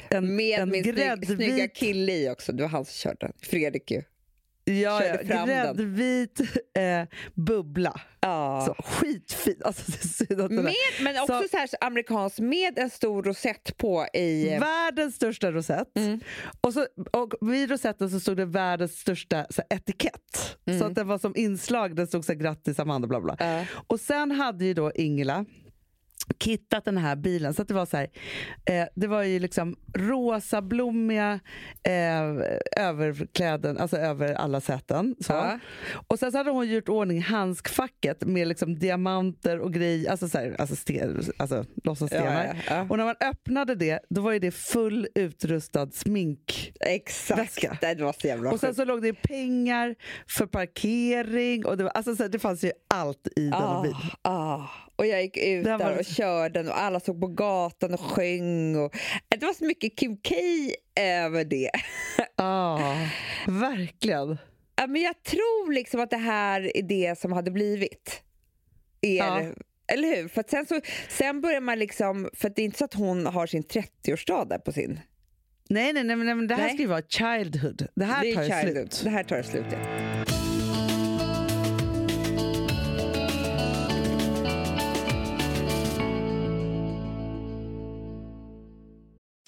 en, Med en min gräddvit, snygga kille i också, det var han som körde. Fredrik ju. ja, ja, körde den. gräddvit eh, bubbla. Så, skitfin. Alltså, den Med, men också Så- så här amerikansk med en stor rosett på i... Världens största rosett. Mm. Och, så, och vid rosetten så stod det världens största så här, etikett. Så att det var som inslag, det stod så här, grattis Amanda bla bla. Ja. Och sen hade ju då Ingela kittat den här bilen så att det var så här, eh, det var ju liksom rosablommiga eh, överkläden, alltså över alla säten. Så. Ja. Och sen så hade hon gjort ordning handskfacket med liksom diamanter och grejer, alltså, så här, alltså, sten, alltså låtsasstenar. Ja, ja. Och när man öppnade det, då var ju det full utrustad smink. Exakt. Väska. Det var så jävla Och sen så låg det pengar för parkering och det, var, alltså, så här, det fanns ju allt i Ah, bil. ah. Och jag gick ut Det var där och liksom- körde den och alla såg på gatan och sjöng. Och... Det var så mycket Kim K över det. Ja, verkligen. Ja, men jag tror liksom att det här är det som hade blivit er... Ja. Eller hur? För sen, så, sen börjar man liksom... För att det är inte så att hon har sin 30-årsdag där på sin... Nej, nej, nej, men- nej men det här Nej. ska ju vara childhood. Det här det tar ju slut. Det här tar slut, ja.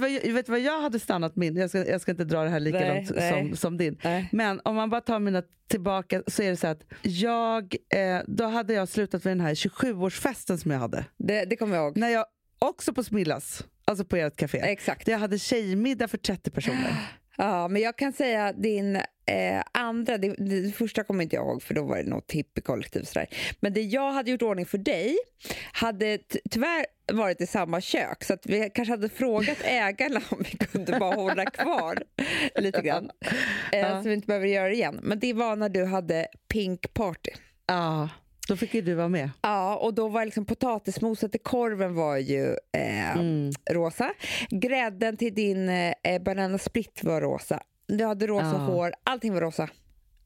Vad, vet vad jag hade stannat min? Jag ska, jag ska inte dra det här Nej, nej. som, som din. Men om man bara tar mina tillbaka så är det så att jag, eh, då hade jag slutat med den här 27-årsfesten som jag hade. Det, det kommer jag ihåg. När jag också på Smillas, alltså på ert café. Exakt. Jag hade tjejmiddag för 30 personer. Ja, men jag kan säga din eh, andra, det, det, första kommer inte jag ihåg för då var det något hippiekollektiv sådär. Men det jag hade gjort ordning för dig hade tyvärr varit i samma kök så att vi kanske hade frågat ägarna om vi kunde bara hålla kvar lite grann. Eh, ja. Så vi inte behöver göra det igen. Men det var när du hade Pink Party. Ja. Då fick ju du vara med. Ja, och då var liksom potatismoset i korven var ju eh, mm. rosa. Grädden till din eh, banana split var rosa. Du hade rosa ja. hår, allting var rosa.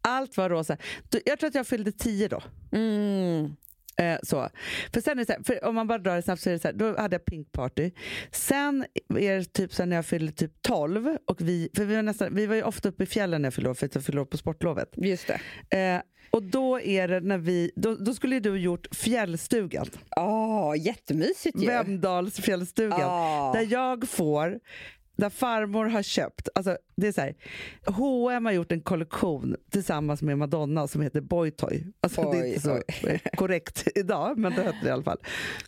Allt var rosa. Jag tror att jag fyllde tio då. Mm. Eh, så. För sen är här, för om man bara drar det snabbt så är det så här, då hade jag pink party. Sen är det typ så när jag fyllde typ 12 och vi, för vi var, nästan, vi var ju ofta uppe i fjällen när jag fyllde år för att jag fyllde år på sportlovet. Just det. Eh, och då är det när vi, då, då skulle du gjort fjällstugan. Ja, oh, jättemysigt ju. Vemdals fjällstugan. Oh. Där jag får där farmor har köpt, alltså det är så här, H&M har gjort en kollektion tillsammans med Madonna som heter Boytoy. Alltså oj, det är inte så oj. korrekt idag, men det hette det i alla fall.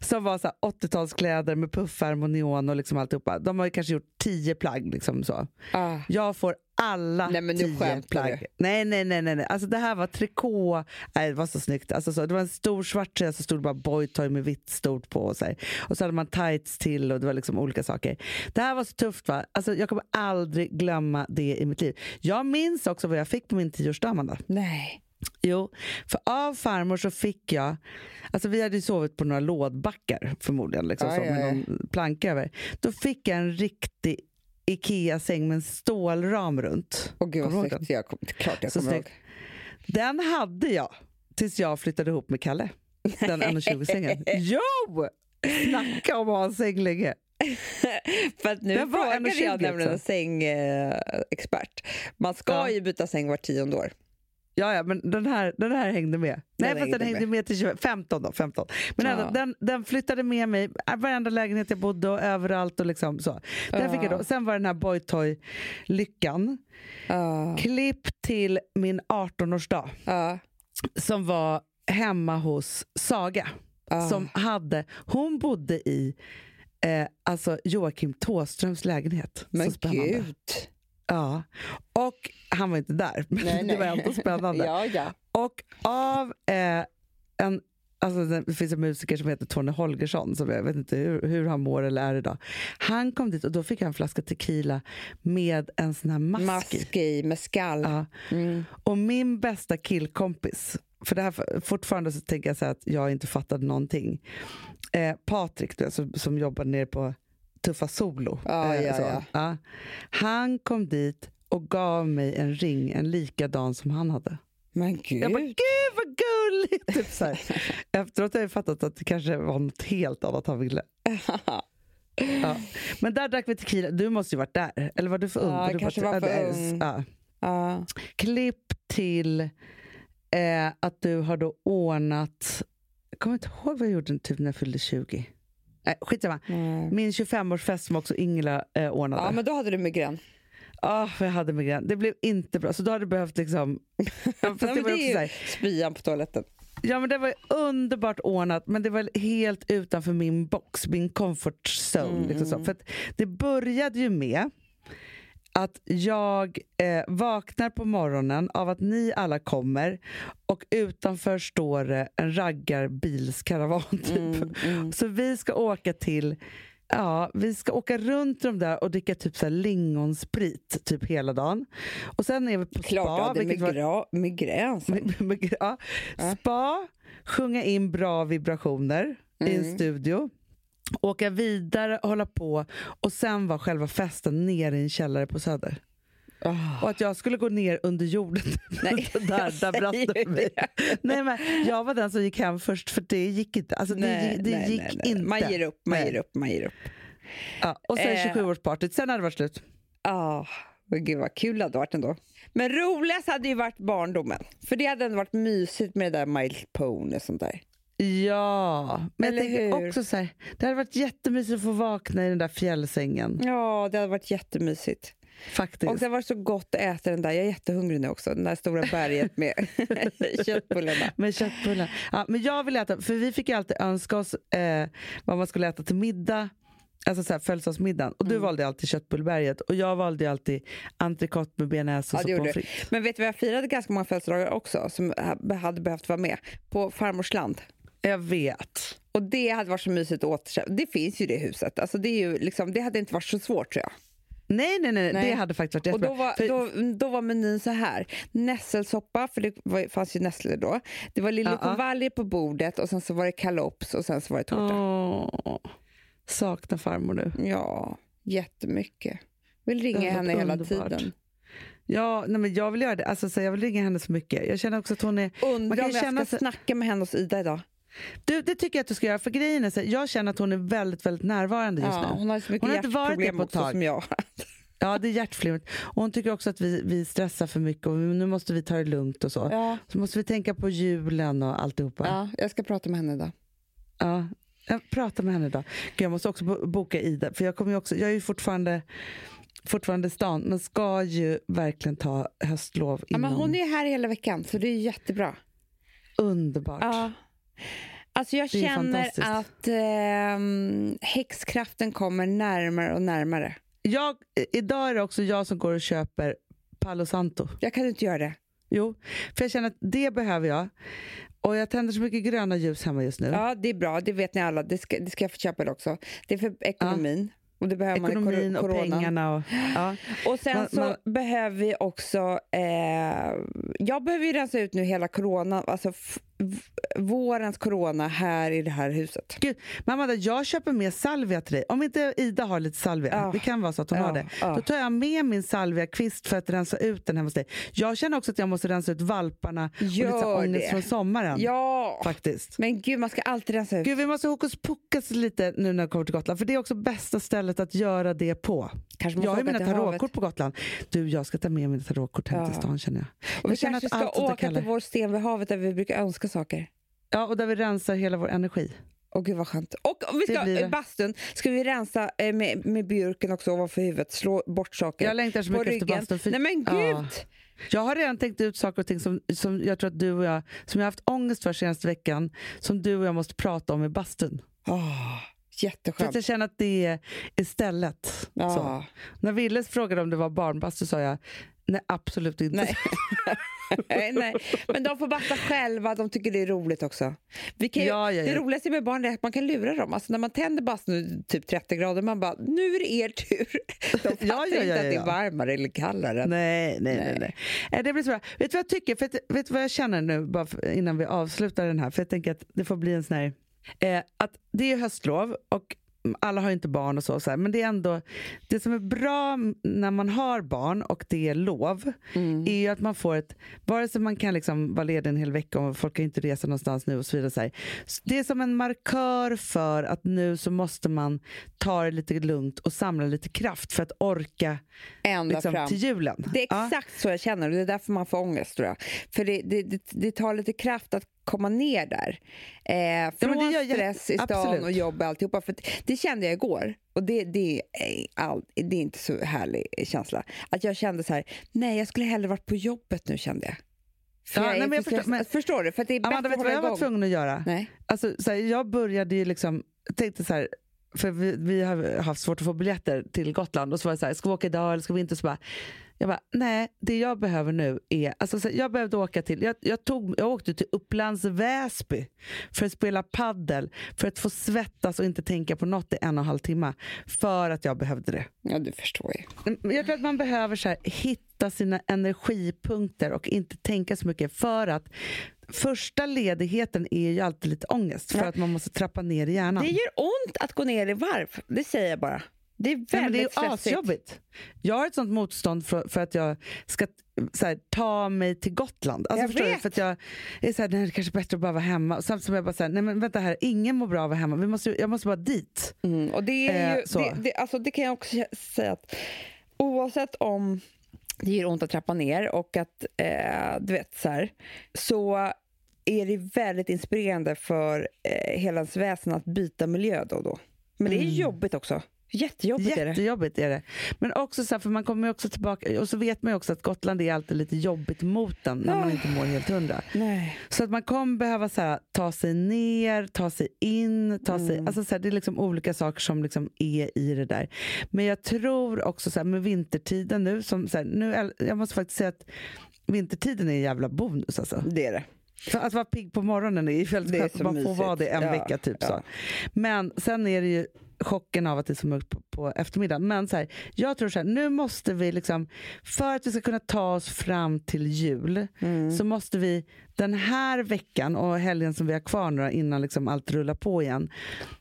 Som var 80-talskläder med puffärm och neon och liksom alltihopa. De har kanske gjort tio plagg. Liksom så. Ah. Jag får alla nej, men tio plagg. Nej, nej, nej, nej, nej. Alltså det här var trikå. Nej, det var så snyggt. Alltså så, det var en stor svart tröja så stod det bara boytoy med vitt stort på. Och så, här. och så hade man tights till och det var liksom olika saker. Det här var så tufft. va? Alltså, jag kommer aldrig glömma det i mitt liv. Jag minns också vad jag fick på min tioårsdag, Amanda. Nej. Jo, för av farmor så fick jag... Alltså vi hade ju sovit på några lådbackar förmodligen, liksom, aj, så, med någon planka över. Då fick jag en riktig Ikea-säng med en stålram runt. Åh gud vad snyggt. Jag kom, klart jag kommer ihåg. Den hade jag tills jag flyttade ihop med Kalle. Den 1,20-sängen. jo! Snacka om att ha en säng länge. För att nu frågade jag nämligen en sängexpert. Man ska ja. ju byta säng var tionde år. Ja, ja, men den här, den här hängde med. Nej, den, hängde, den hängde med. med till 20, 15 då. 15. Men ja. den, den flyttade med mig varenda lägenhet jag bodde och överallt. och liksom så. Den ja. fick jag då. Sen var det den här Boytoy-lyckan. Ja. Klipp till min 18-årsdag. Ja. Som var hemma hos Saga. Som hade, hon bodde i eh, alltså Joakim Tåströms lägenhet. Men gud! Ja, och han var inte där, men nej, det var ändå spännande. ja, ja. Och av eh, en Alltså, det finns en musiker som heter Tony Holgersson, som jag vet inte hur, hur han mår eller är idag. Han kom dit och då fick jag en flaska tequila med en sån här mask, mask i. med skall. Ja. Mm. Och min bästa killkompis, för det här, fortfarande så tänker jag så att jag inte fattade någonting. Eh, Patrik, som, som jobbar nere på Tuffa Solo. Ah, eh, ja, ja. ja. Han kom dit och gav mig en ring, en likadan som han hade. Men gud! Jag bara, gud vad gulligt! Typ så här. Efteråt har jag fattat att det kanske var något helt annat han ville. ja. Men där drack vi tequila. Du måste ju varit där. Eller var du för ung? Ja, du kanske var för ung. Ja. Ja. Klipp till eh, att du har då ordnat... Jag kommer inte ihåg vad jag gjorde typ när jag fyllde 20. Nej, skitsamma. Mm. Min 25-årsfest som också Ingela eh, ordnade. Ja, men då hade du migrän. Ja, oh, jag hade migrän. Det blev inte bra. Så då hade du behövt liksom... Fast det, var det är spyan på toaletten. Ja, men det var underbart ordnat, men det var helt utanför min box, min comfort zone. Mm. Liksom så. För det började ju med att jag eh, vaknar på morgonen av att ni alla kommer och utanför står det en raggarbilskaravan. Typ. Mm, mm. Så vi ska åka till Ja, vi ska åka runt de där och dricka typ så här lingonsprit typ hela dagen. Och sen är vi på Klart spa. Klart du hade migrän. ja. Spa, sjunga in bra vibrationer mm. i en mm. studio åka vidare, hålla på och sen var själva festen nere i en källare på Söder. Oh. Och att jag skulle gå ner under jorden. Nej, där där brast det mig. nej, men jag var den som gick hem först, för det gick inte. Alltså, nej, det, det nej, gick nej, inte. Man ger upp, man ger upp, man ger upp. Ja, och sen eh. 27-årspartyt, sen hade det varit slut. Ja, oh, gud vad kul det hade varit ändå. Men roligast hade ju varit barndomen. För det hade ändå varit mysigt med det där Pony och sånt där. Ja, men Eller jag tänker hur? också så här, det hade varit jättemysigt att få vakna i den där fjällsängen. Ja, det hade varit jättemysigt. Faktiskt. Och det varit så gott att äta den där. Jag är jättehungrig nu också. Det där stora berget med köttbullarna. Med köttbullar. Ja, men jag vill äta, för vi fick ju alltid önska oss eh, vad man skulle äta till middag Alltså så här, födelsedagsmiddagen. Och du Mm. valde alltid köttbullberget och jag valde alltid entrecote med bearnaise och Ja, pommes frites. Men vet du vad, jag firade ganska många födelsedagar också som ha- hade behövt vara med. På farmors land. Jag vet. Och det hade varit så mysigt att återköpa. Det finns ju det huset. Alltså det, är ju liksom, det hade inte varit så svårt tror jag. Nej, nej, nej, Nej. det hade faktiskt varit Och jättebra. då var, För- då, då var menyn så här. Nässelsoppa, för det var, fanns ju nässlor då. Det var Ja, ja. liljekonvaljer på bordet och sen så var det kalops och sen så var det tårta. Åh, saknar farmor nu. Ja, jättemycket. Vill ringa henne hela underbart. tiden. Ja, nej, men jag vill göra det. Alltså, så jag vill ringa henne så mycket. Jag känner också att hon är... Undrar om jag känna ska snacka med henne hos Ida idag. Du, det tycker jag att du ska göra. För grejen är så här, jag känner att hon är väldigt, väldigt närvarande just Ja, nu. hon har så mycket Hon har inte varit det på ett tag. som jag. Ja, det är hjärtflimret. Och hon tycker också att vi, vi stressar för mycket och nu måste vi ta det lugnt och så. Ja, Så måste vi tänka på julen och alltihopa. ja, jag ska prata med henne idag. Ja. Jag pratar med henne idag. Jag måste också bo- boka Ida, för jag kommer ju också, jag är ju fortfarande fortfarande i stan, men ska ju verkligen ta höstlov Ja, inom. men hon är här hela veckan, så det är jättebra. Underbart. Ja. Alltså jag känner att ehm, häxkraften kommer närmare och närmare. Jag, idag är det också jag som går och köper Palo Santo. Jag kan inte göra det. Jo, för jag känner att det behöver jag. Och jag tänder så mycket gröna ljus hemma just nu. Ja, det är bra. Det vet ni alla. Det ska, det ska jag få köpa det också. Det är för ekonomin. Och det behöver Ekonomin man i och pengarna. Och, ja. Och sen Man- så man- behöver vi också... Eh, jag behöver ju rensa ut nu hela corona, alltså vårens corona här i det här huset. Gud, Amanda, jag köper med salvia till dig. Om inte Ida har lite salvia, Ja. det kan vara så att hon Ja, har det. ja. Då tar jag med min salviakvist för att rensa ut den hemma hos dig. Jag känner också att jag måste rensa ut valparna och lite Gör ångest det. från sommaren. Ja! Faktiskt. Men gud, man ska alltid rensa ut. Gud, vi måste hokus pokus lite nu när jag kommer till Gotland, för det är också bästa stället att göra det på. Kanske Jag har ju mina tarotkort på Gotland. Du, jag ska ta med mina tarotkort hem till stan känner jag. Och vi jag känner kanske ska åka till vår sten vid havet där vi brukar önska saker. Ja, och där vi rensar hela vår energi. Åh gud vad skönt. Och vi ska, det. bastun ska vi rensa eh, med, med björken också ovanför huvudet, slå bort saker. Jag längtar så mycket efter bastun. för- Nej men gud! Ja. Jag har redan tänkt ut saker och ting som, som jag tror att du och jag, som jag haft ångest för senaste veckan, som du och jag måste prata om i bastun. För jätteskönt. att jag känner att det är istället. Ja. Så. När Willes frågade om det var barnbastu sa jag, nej absolut inte. Nej. Nej, nej. Men de får basta själva, de tycker det är roligt också. Vi kan ju, Ja, ja, Det ja. roligaste med barn är att man kan lura dem. Alltså när man tänder bastun typ 30 grader, man bara nu är det er tur. De fattar Ja, inte att det är varmare eller kallare. Nej, nej, nej. Nej. nej. Det blir så bra. Vet du vad jag tycker? För att, vet du vad jag känner nu bara innan vi avslutar den här? För jag tänker att det får bli en sån här... Eh, att det är höstlov och alla har inte barn och så, så här, men det är ändå det som är bra när man har barn och det är lov Mm. är ju att man får ett, vare sig man kan liksom vara ledig en hel vecka och folk kan inte resa någonstans nu och så vidare. Så här. Det är som en markör för att nu så måste man ta det lite lugnt och samla lite kraft för att orka Ända liksom, fram. till julen. Det är Ja. exakt så jag känner och det är därför man får ångest tror jag. För det, det, det, det tar lite kraft att komma ner där. Eh, från gör jag- stress i stan absolut. och jobb och alltihopa. För det kände jag igår och det, det, är all, det är inte så härlig känsla. Att jag kände så här, nej jag skulle hellre varit på jobbet nu kände jag. För Ja, jag nej, men jag för förstår, men- förstår du? För att det är bättre Amanda, vet du vad jag var igång. tvungen att göra? Nej. Alltså, så här, jag började ju liksom, tänkte så här, för vi, vi har haft svårt att få biljetter till Gotland och så var det så här, ska vi åka idag eller ska vi inte? Så bara, jag bara, nej, det jag behöver nu är, alltså så jag behövde åka till, jag, jag, tog, jag åkte till Upplands Väsby för att spela paddel för att få svettas och inte tänka på något i en och en halv timme för att jag behövde det. Ja, du förstår ju. Jag tror att man behöver så här, hitta sina energipunkter och inte tänka så mycket för att första ledigheten är ju alltid lite ångest för Ja. att man måste trappa ner i hjärnan. Det gör ont att gå ner i varv, det säger jag bara. Det är väldigt Nej, det är stressigt. asjobbigt. Jag har ett sånt motstånd för, för att jag ska här, ta mig till Gotland. Alltså, Jag förstår du? vet. För att jag är så här, det är kanske bättre att bara vara hemma. Samtidigt som jag bara säger, nej men vänta här, ingen mår bra av att vara hemma. Vi måste, jag måste bara dit. Mm, och det, är Eh, ju, så. det, det, alltså det kan jag också säga att oavsett om det gör ont att trappa ner och att, eh, du vet så här, så är det väldigt inspirerande för eh, hela ens väsen att byta miljö då och då. Men det är Mm. jobbigt också. Jättejobbigt är det. Jättejobbigt är det. Men också så här, för man kommer också tillbaka, och så vet man ju också att Gotland är alltid lite jobbigt mot den när man inte mår helt hundra. Nej. Så att man kommer behöva så här, ta sig ner, ta sig in, ta sig, Mm. alltså så här, det är liksom olika saker som liksom är i det där. Men jag tror också så med vintertiden nu, som, så nu, jag måste faktiskt säga att vintertiden är en jävla bonus alltså. Det är det. För att vara pigg på morgonen är ju väldigt skönt, man får mysigt. vara det en Ja, vecka typ ja. så. Men sen är det ju chocken av att det är så mörkt på, på eftermiddagen. Men så här, jag tror så här, nu måste vi liksom, för att vi ska kunna ta oss fram till jul, Mm. så måste vi den här veckan och helgen som vi har kvar nu innan liksom allt rullar på igen,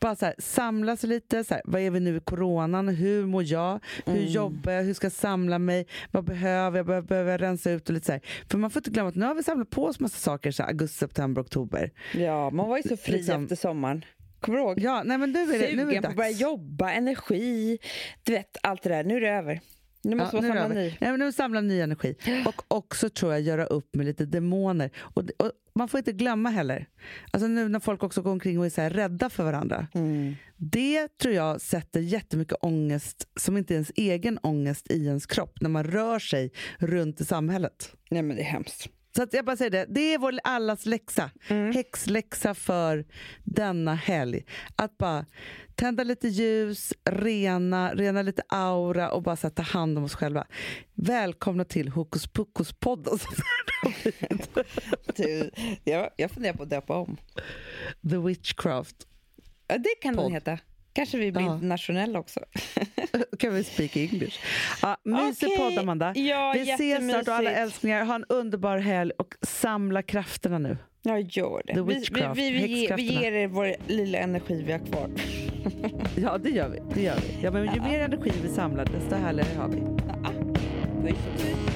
bara så här, samlas lite. Så här, vad är vi nu i coronan? Hur mår jag? Hur Mm. jobbar jag? Hur ska jag samla mig? Vad behöver jag? Behöver, behöver jag rensa ut? Och lite så här. För man får inte glömma att nu har vi samlat på oss massa saker så augusti, september, oktober. Ja, man var ju så fri Liksom- efter sommaren. Kommer du ihåg? Ja, nej men nu är det, nu är det Sugen på att börja jobba, energi, du vet allt det där. Nu är det över. Nu måste Ja, man samla ny. Nej, nu samlar ny energi. Och också tror jag göra upp med lite demoner. Och, och man får inte glömma heller, alltså nu när folk också går omkring och är så rädda för varandra. Mm. Det tror jag sätter jättemycket ångest, som inte är ens egen ångest, i ens kropp när man rör sig runt i samhället. Nej men det är hemskt. Så att jag bara säger det, det är vår allas läxa. Mm. Häxläxa för denna helg. Att bara tända lite ljus, rena, rena lite aura och bara så ta hand om oss själva. Välkomna till Hokus Pokus-podden. Du, jag, jag funderar på att döpa om. The Witchcraft. Ja, det kan den Podd. heta. Kanske vi blir Ja. internationella också. Kan vi speak English? Ja, mysig Okej. podd, Amanda. Ja, vi ses snart och alla älsklingar. Ha en underbar helg och samla krafterna nu. Ja, gör det. Vi, vi, vi, vi, ger, vi ger er vår lilla energi vi har kvar. Ja, det gör vi. Det gör vi. Ja, men ju mer energi vi samlar, desto härligare har vi. Ja. Puss, puss.